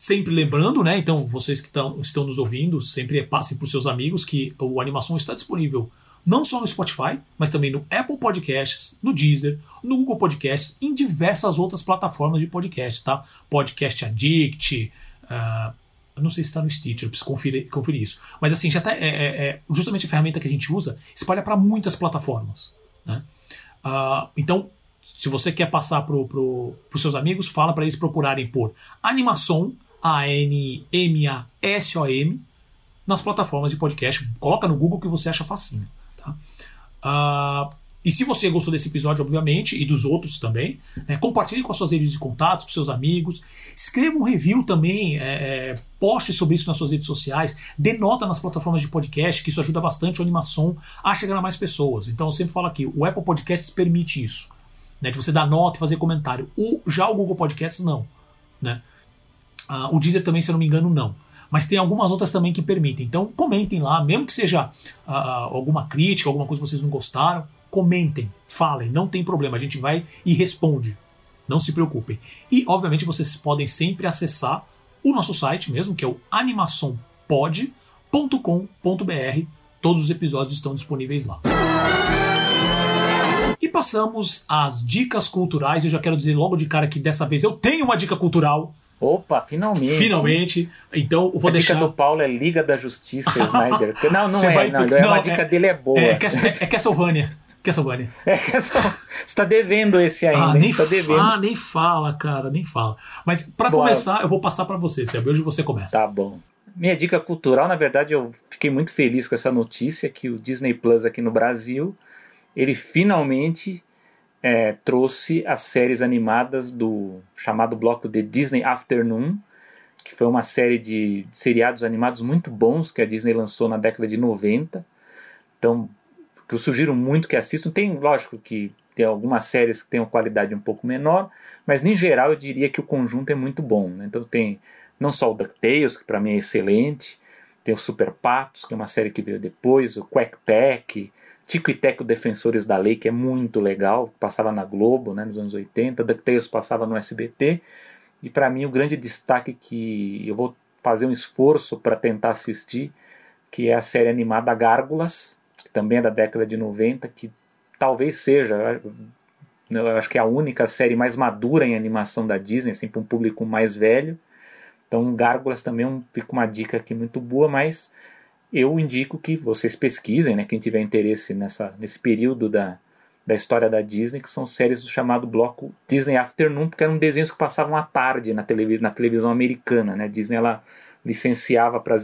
sempre lembrando, né? Então vocês que tão, estão nos ouvindo, sempre passem para os seus amigos que o Animação está disponível não só no Spotify, mas também no Apple Podcasts, no Deezer, no Google Podcasts, em diversas outras plataformas de podcast, tá? Podcast Addict, eu não sei se está no Stitcher, preciso conferir, conferir isso. Mas assim, já tá, é, é- é justamente a ferramenta que a gente usa espalha para muitas plataformas, né? Ah, então, se você quer passar para pro, os seus amigos, fala para eles procurarem por Animação, A-N-M-A-S-O-M, nas plataformas de podcast. Coloca no Google que você acha facinho. Tá? Ah, e se você gostou desse episódio, obviamente, e dos outros também, né, compartilhe com as suas redes de contatos, com seus amigos. Escreva um review também, é, é, poste sobre isso nas suas redes sociais, dê nota nas plataformas de podcast, que isso ajuda bastante o Animação a chegar a mais pessoas. Então eu sempre falo aqui, o Apple Podcasts permite isso. Né, de você dar nota e fazer comentário. O, já o Google Podcasts não. Né? Ah, o Deezer também, se eu não me engano, não. Mas tem algumas outras também que permitem. Então comentem lá, mesmo que seja ah, alguma crítica, alguma coisa que vocês não gostaram, comentem, falem, não tem problema, a gente vai e responde. Não se preocupem. E, obviamente, vocês podem sempre acessar o nosso site mesmo, que é o animaçãopod.com.br. Todos os episódios estão disponíveis lá. E passamos às dicas culturais. Eu já quero dizer logo de cara que dessa vez eu tenho uma dica cultural. Opa, finalmente. Finalmente. Então vou a deixar. dica do Paulo é Liga da Justiça, Snyder. Não, não Você é. vai não, é não, uma dica é- dele é boa. É, é, é Castlevania. Castlevania. É é só- Você tá devendo esse ainda, Ah, nem, tá devendo. ah, nem fala, cara, nem fala. Mas pra Bora. começar, eu vou passar pra você, Sérgio. Hoje você começa. Tá bom. Minha dica cultural, na verdade, eu fiquei muito feliz com essa notícia que o Disney Plus aqui no Brasil, ele finalmente é, trouxe as séries animadas do chamado bloco de Disney Afternoon, que foi uma série de seriados animados muito bons que a Disney lançou na década de 90. Então, que eu sugiro muito que assistam. Tem, lógico, que tem algumas séries que têm uma qualidade um pouco menor, mas em geral eu diria que o conjunto é muito bom. né? Então tem não só o DuckTales, que para mim é excelente, tem o Super Patos, que é uma série que veio depois, o Quack Pack, Tico e Teco Defensores da Lei, que é muito legal, passava na Globo né, nos anos 80, DuckTales passava no SBT, e para mim o grande destaque que eu vou fazer um esforço para tentar assistir, que é a série animada Gárgulas, que também é da década de 90, que talvez seja, eu acho que é a única série mais madura em animação da Disney, assim, para um público mais velho. Então, Gárgulas também é um- fica uma dica aqui muito boa, mas eu indico que vocês pesquisem, né, quem tiver interesse nessa, nesse período da, da história da Disney, que são séries do chamado bloco Disney Afternoon, porque eram desenhos que passavam à tarde na, televi na televisão americana. Né? A Disney ela licenciava para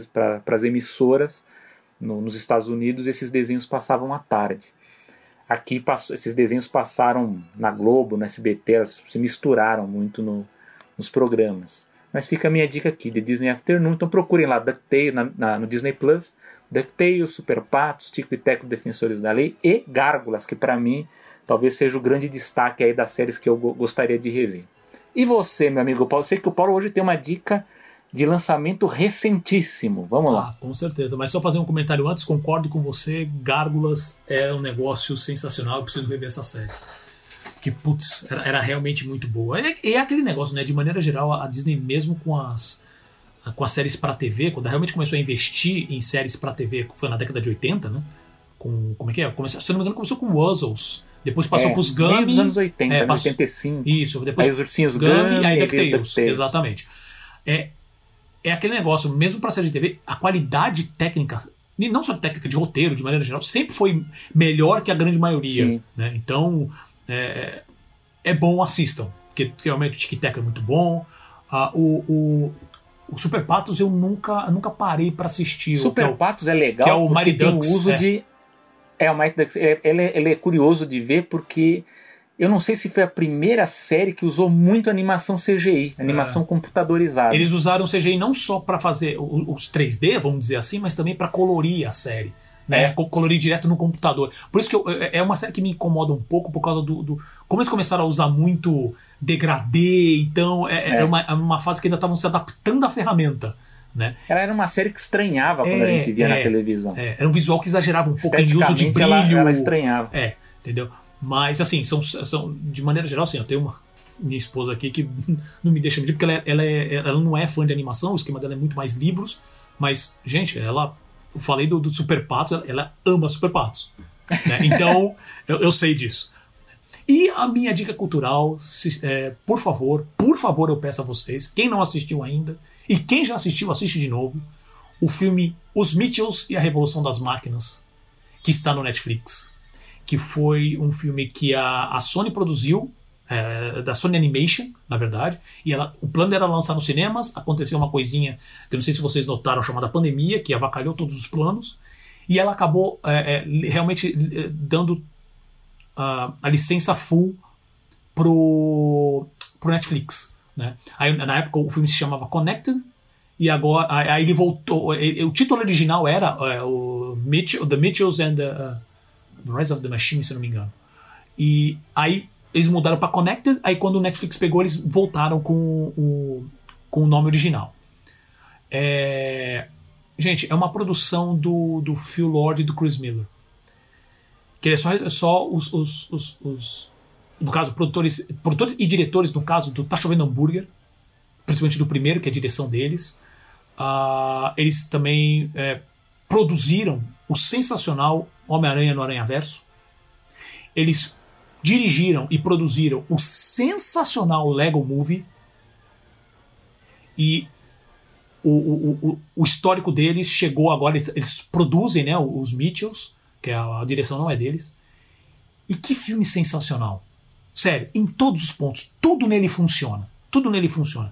as emissoras no, nos Estados Unidos, esses desenhos passavam à tarde. Aqui esses desenhos passaram na Globo, no SBT, elas se misturaram muito no, nos programas. Mas fica a minha dica aqui, de Disney Afternoon. Então procurem lá DuckTales na, na, no Disney Plus, DuckTales, Super Patos, Tico e Teco Defensores da Lei e Gárgulas, que para mim talvez seja o grande destaque aí das séries que eu go- gostaria de rever. E você, meu amigo Paulo? Sei que o Paulo hoje tem uma dica de lançamento recentíssimo. Vamos lá. Ah, com certeza. Mas só fazer um comentário antes, concordo com você. Gárgulas é um negócio sensacional. Eu preciso rever essa série. Que, putz, era, era realmente muito boa. É, é aquele negócio, né? De maneira geral, a Disney, mesmo com as, com as séries para TV, quando ela realmente começou a investir em séries para TV, foi na década de 80, né? Com, como é que é? Começou, se eu não me engano, começou com Wuzzles. Depois passou É, pros Gummy. dos anos 80, é, né, passou- 85. Isso, depois Aí os ursinhos Gummy Gummy, e aí DuckTales. Exatamente. É, é aquele negócio, mesmo pra série de TV, a qualidade técnica, e não só técnica de roteiro, de maneira geral, sempre foi melhor que a grande maioria. Né? Então, é, é bom, assistam. Porque realmente o Tic Tac é muito bom. Ah, o, o, o Super Patos eu nunca, nunca parei pra assistir. o que é Super o- Patos é legal que é o porque Mighty tem o Ducks, uso é. de... É, o Mighty Ducks, é, ele, é, ele é curioso de ver porque eu não sei se foi a primeira série que usou muito animação CGI, animação computadorizada. É. Eles usaram CGI não só pra fazer os 3D, vamos dizer assim, mas também pra colorir a série. Né? É. Co- Colorir direto no computador. Por isso que eu- é é uma série que me incomoda um pouco por causa do. do- como eles começaram a usar muito degradê, então é, é É. uma, é uma fase que ainda estavam se adaptando à ferramenta. Né? Ela era uma série que estranhava quando É, a gente via é. na televisão. É, era um visual que exagerava um pouco em uso de brilho. ela, ela estranhava. É, entendeu? Mas, assim, são, são de maneira geral, assim, eu tenho uma minha esposa aqui que não me deixa mentir, porque ela, é- ela, é- ela não é fã de animação, o esquema dela é muito mais livros, mas, gente, ela. Eu falei do, do Super Patos, ela, ela ama Super Patos. né? Então, eu, eu sei disso. E a minha dica cultural, se- é, por favor, por favor, eu peço a vocês, quem não assistiu ainda, e quem já assistiu, assiste de novo, o filme Os Mitchells e a Revolução das Máquinas, que está no Netflix. Que foi um filme que a, a Sony produziu, é, da Sony Animation, na verdade, e ela, o plano era lançar nos cinemas, aconteceu uma coisinha que não sei se vocês notaram, chamada pandemia, que avacalhou todos os planos, e ela acabou é, é, realmente é, dando a, a licença full pro, pro Netflix. Né? Aí, na época o filme se chamava Connected, e agora aí ele voltou. ele- o título original era é, o Mitchell, The Mitchells and the, uh, The Rise of the Machine, se não me engano. E aí eles mudaram para Connected, aí quando o Netflix pegou, eles voltaram com o, com o nome original. É, gente, é uma produção do, do Phil Lord e do Chris Miller. Que é só, só os, os, os, os- no caso, produtores, produtores e diretores, no caso, do Tá Chovendo Hambúrguer, principalmente do primeiro, que é a direção deles. Ah, eles também é, produziram o sensacional Homem-Aranha no Aranhaverso. Eles dirigiram e produziram o sensacional Lego Movie. E o, o, o, o histórico deles chegou agora. Eles, eles produzem né, os Mitchells, que a, a direção não é deles. E que filme sensacional! Sério, em todos os pontos, tudo nele funciona. Tudo nele funciona.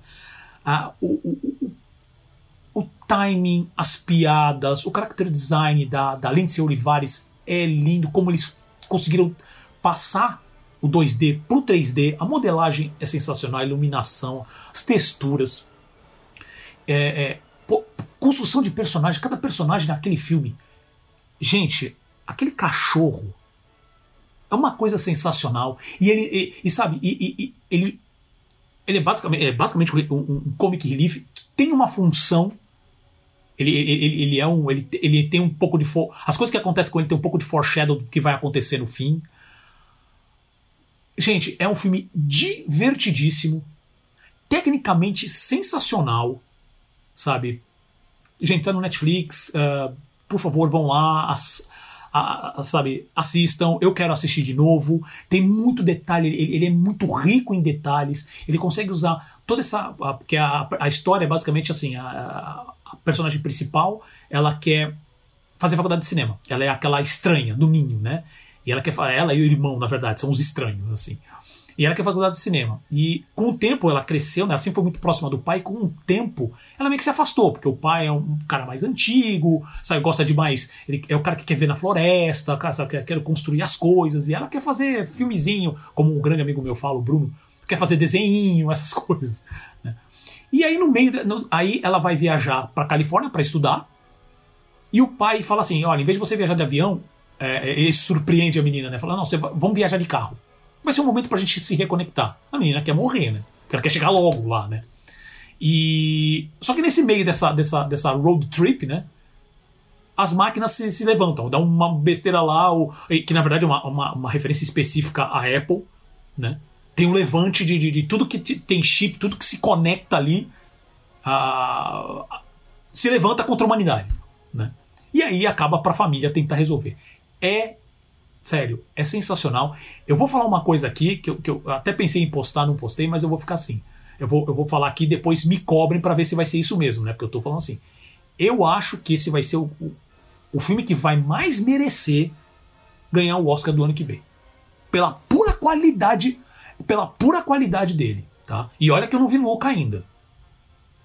Ah, o, o, o, o timing, as piadas, o character design da, da Lindsay Olivares é lindo. Como eles conseguiram passar o 2D pro 3D. A modelagem é sensacional, a iluminação, as texturas. É, é, pô, construção de personagem, cada personagem naquele filme. Gente, aquele cachorro é uma coisa sensacional. E ele, e, e sabe, e, ele, ele é basicamente, é basicamente um, um comic relief. Tem uma função. Ele, ele, ele é um. Ele, ele tem um pouco de. As coisas que acontecem com ele tem um pouco de foreshadow do que vai acontecer no fim. Gente, é um filme divertidíssimo. Tecnicamente sensacional. Sabe? Gente, tá no Netflix. ah, por favor, vão lá. As, a- a- sabe, assistam. Eu quero assistir de novo. Tem muito detalhe. Ele, ele é muito rico em detalhes. Ele consegue usar toda essa. a- Porque a, a história é basicamente assim: a- a personagem principal ela quer fazer faculdade de cinema. Ela é aquela estranha do ninho, né? E ela quer fa- ela e o irmão, na verdade, são os estranhos, assim. E ela quer faculdade de cinema. E com o tempo ela cresceu, né? Ela sempre foi muito próxima do pai. Com o tempo ela meio que se afastou, porque o pai é um cara mais antigo, sabe? Gosta de mais. Ele é o cara que quer ver na floresta, sabe? Quer, quer construir as coisas. E ela quer fazer filmezinho, como um grande amigo meu fala, o Bruno, quer fazer desenho, essas coisas. né? E aí no meio. no- aí ela vai viajar pra Califórnia para estudar. E o pai fala assim: olha, em vez de você viajar de avião, é, ele surpreende a menina, né? Fala: não, você vamos viajar de carro. Vai ser um momento pra gente se reconectar. A menina quer morrer, né? Porque ela quer chegar logo lá, né? E. Só que nesse meio dessa, dessa, dessa road trip, né? As máquinas se, se levantam, dá uma besteira lá, o- que na verdade é uma, uma, uma referência específica à Apple, né? Tem um levante de, de, de tudo que tem chip, tudo que se conecta ali, a, a, se levanta contra a humanidade, né? E aí acaba para a família tentar resolver. É sério, é sensacional. Eu vou falar uma coisa aqui que eu, que eu até pensei em postar, não postei, mas eu vou ficar assim. Eu vou, eu vou falar aqui depois me cobrem para ver se vai ser isso mesmo, né? Porque eu tô falando assim. Eu acho que esse vai ser o, o, o filme que vai mais merecer ganhar o Oscar do ano que vem. Pela pura qualidade, pela pura qualidade dele, tá? E olha que eu não vi Luca ainda.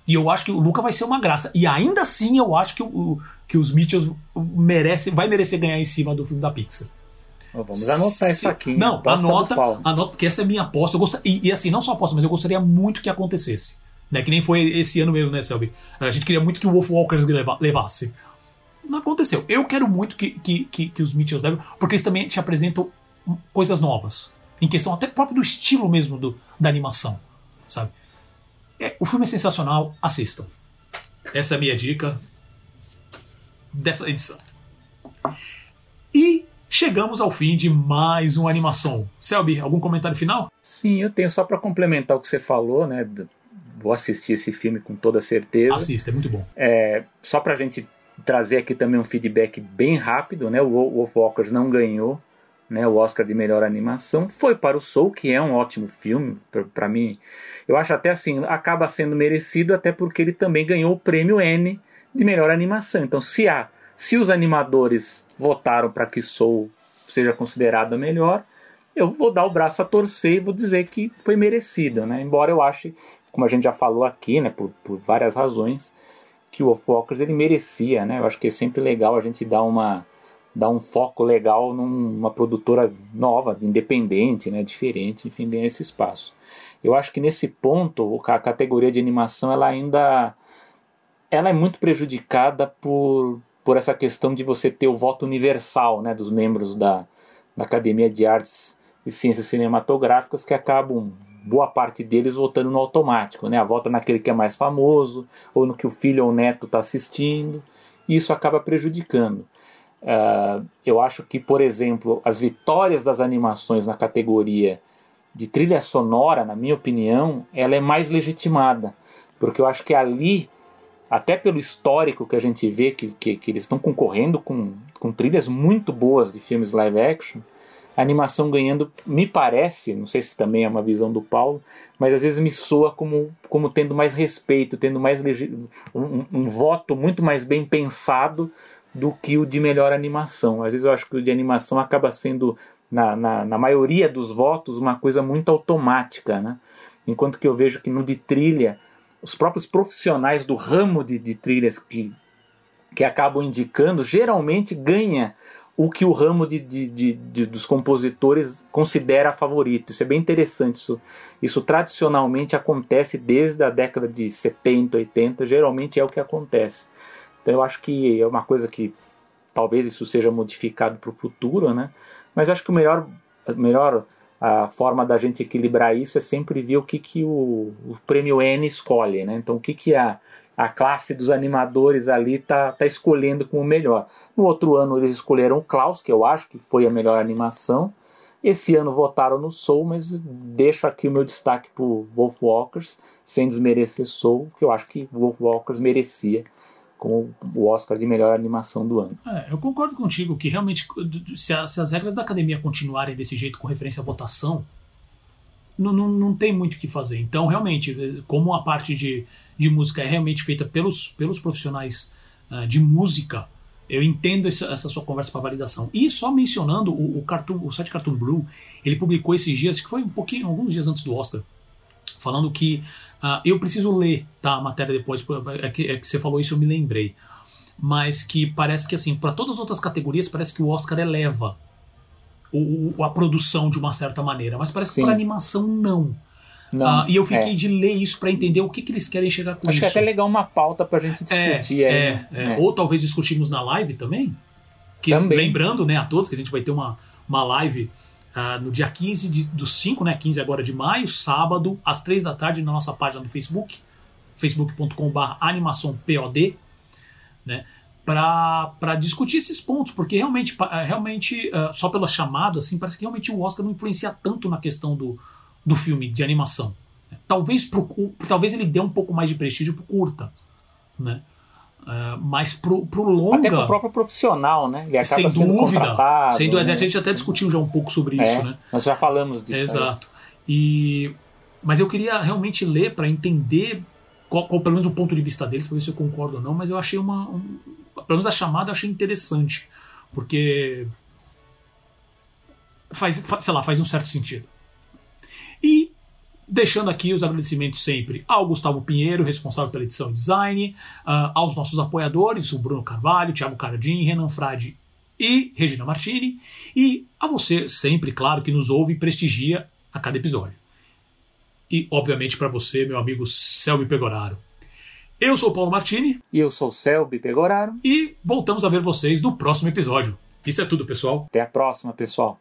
E eu acho que o Luca vai ser uma graça. E ainda assim eu acho que, o, que os Mitchells merece, vai merecer ganhar em cima do filme da Pixar. Vamos anotar isso aqui. Não, aposta anota, anota, porque essa é minha aposta. Eu gost... e, e, assim, não só aposta, mas eu gostaria muito que acontecesse. Né? Que nem foi esse ano mesmo, né, Selby? A gente queria muito que o Wolf Walkers levasse. Não aconteceu. Eu quero muito que, que, que, que os Mitchells levem, porque eles também te apresentam coisas novas. Em questão até próprio do estilo mesmo do, da animação. Sabe? É, o filme é sensacional, assistam. Essa é a minha dica dessa edição. E chegamos ao fim de mais uma animação. Selby, algum comentário final? Sim, eu tenho só para complementar o que você falou, né? Vou assistir esse filme com toda certeza. Assista, é muito bom. É, só pra gente trazer aqui também um feedback bem rápido, né? O Wolf Walkers não ganhou né, o Oscar de melhor animação, foi para o Soul, que é um ótimo filme, para mim. Eu acho até assim, acaba sendo merecido, até porque ele também ganhou o prêmio N de melhor animação. Então, se há se os animadores votaram para que Soul seja considerado a melhor, eu vou dar o braço a torcer e vou dizer que foi merecido, né? Embora eu ache, como a gente já falou aqui, né, por, por várias razões, que o Walkers ele merecia, né? Eu acho que é sempre legal a gente dar uma dar um foco legal numa produtora nova, independente, né, diferente, enfim, ganhar esse espaço. Eu acho que nesse ponto a categoria de animação ela ainda ela é muito prejudicada por por essa questão de você ter o voto universal né, dos membros da, da Academia de Artes e Ciências Cinematográficas, que acabam, boa parte deles, votando no automático. Né? A vota naquele que é mais famoso, ou no que o filho ou o neto está assistindo, e isso acaba prejudicando. Uh, eu acho que, por exemplo, as vitórias das animações na categoria de trilha sonora, na minha opinião, ela é mais legitimada, porque eu acho que ali até pelo histórico que a gente vê que, que, que eles estão concorrendo com, com trilhas muito boas de filmes live action, a animação ganhando, me parece, não sei se também é uma visão do Paulo, mas às vezes me soa como, como tendo mais respeito, tendo mais um, um voto muito mais bem pensado do que o de melhor animação. Às vezes eu acho que o de animação acaba sendo, na, na, na maioria dos votos, uma coisa muito automática, né? Enquanto que eu vejo que no de trilha os próprios profissionais do ramo de, de trilhas que, que acabam indicando, geralmente ganha o que o ramo de, de, de, de, dos compositores considera favorito. Isso é bem interessante. Isso, isso tradicionalmente acontece desde a década de 70, 80, geralmente é o que acontece. Então eu acho que é uma coisa que talvez isso seja modificado para o futuro, né? mas acho que o melhor, melhor a forma da gente equilibrar isso é sempre ver o que, que o, o prêmio N escolhe, né? Então o que, que a, a classe dos animadores ali tá, tá escolhendo como melhor. No outro ano eles escolheram o Klaus, que eu acho que foi a melhor animação. Esse ano votaram no Soul, mas deixo aqui o meu destaque para Wolf Walkers, sem desmerecer Soul, que eu acho que Wolf Walkers merecia como o Oscar de melhor animação do ano. É, eu concordo contigo que realmente, se, a, se, as regras da academia continuarem desse jeito com referência à votação, não, não, não tem muito o que fazer. Então, realmente, como a parte de, de música é realmente feita pelos, pelos profissionais uh, de música, eu entendo essa, essa sua conversa para validação. E só mencionando o, o, Cartoon, o site Cartoon Blue, ele publicou esses dias, que foi um pouquinho, alguns dias antes do Oscar, falando que uh, eu preciso ler tá, a matéria depois, é que, é que você falou isso eu me lembrei, mas que parece que assim para todas as outras categorias parece que o Oscar eleva o, a produção de uma certa maneira, mas parece Sim. que para animação não. Não, uh, e eu fiquei é. de ler isso para entender o que, que eles querem chegar com Acho isso. Acho que é até legal uma pauta para a gente é, discutir. É, é, é, Ou talvez discutirmos na live também. Que, também. Lembrando né, a todos que a gente vai ter uma, uma live uh, no dia 15 de, do 5, né, 15 agora de maio, sábado, às 3 da tarde, na nossa página do Facebook, facebook.com.br animaçãopod, né, para discutir esses pontos, porque realmente, realmente uh, só pela chamada, assim, parece que realmente o Oscar não influencia tanto na questão do, do filme de animação. Talvez, pro, talvez ele dê um pouco mais de prestígio pro curta, né? Uh, mas pro, pro longa. Até pro próprio profissional, né? Ele acaba sem dúvida. Sem dúvida. Né? A gente até discutiu já um pouco sobre é, isso, né? Nós já falamos disso. Exato. E, mas eu queria realmente ler para entender qual, qual, pelo menos o ponto de vista deles, para ver se eu concordo ou não, mas eu achei uma. Um, pelo menos a chamada eu achei interessante. Porque. Faz, faz, sei lá, faz um certo sentido. E Deixando aqui os agradecimentos sempre ao Gustavo Pinheiro, responsável pela edição e design, uh, aos nossos apoiadores, o Bruno Carvalho, Thiago Caradim, Renan Frade e Regina Martini, e a você, sempre, claro, que nos ouve e prestigia a cada episódio. E, obviamente, para você, meu amigo Selby Pegoraro. Eu sou o Paulo Martini. E eu sou o Selby Pegoraro. E voltamos a ver vocês no próximo episódio. Isso é tudo, pessoal. Até a próxima, pessoal.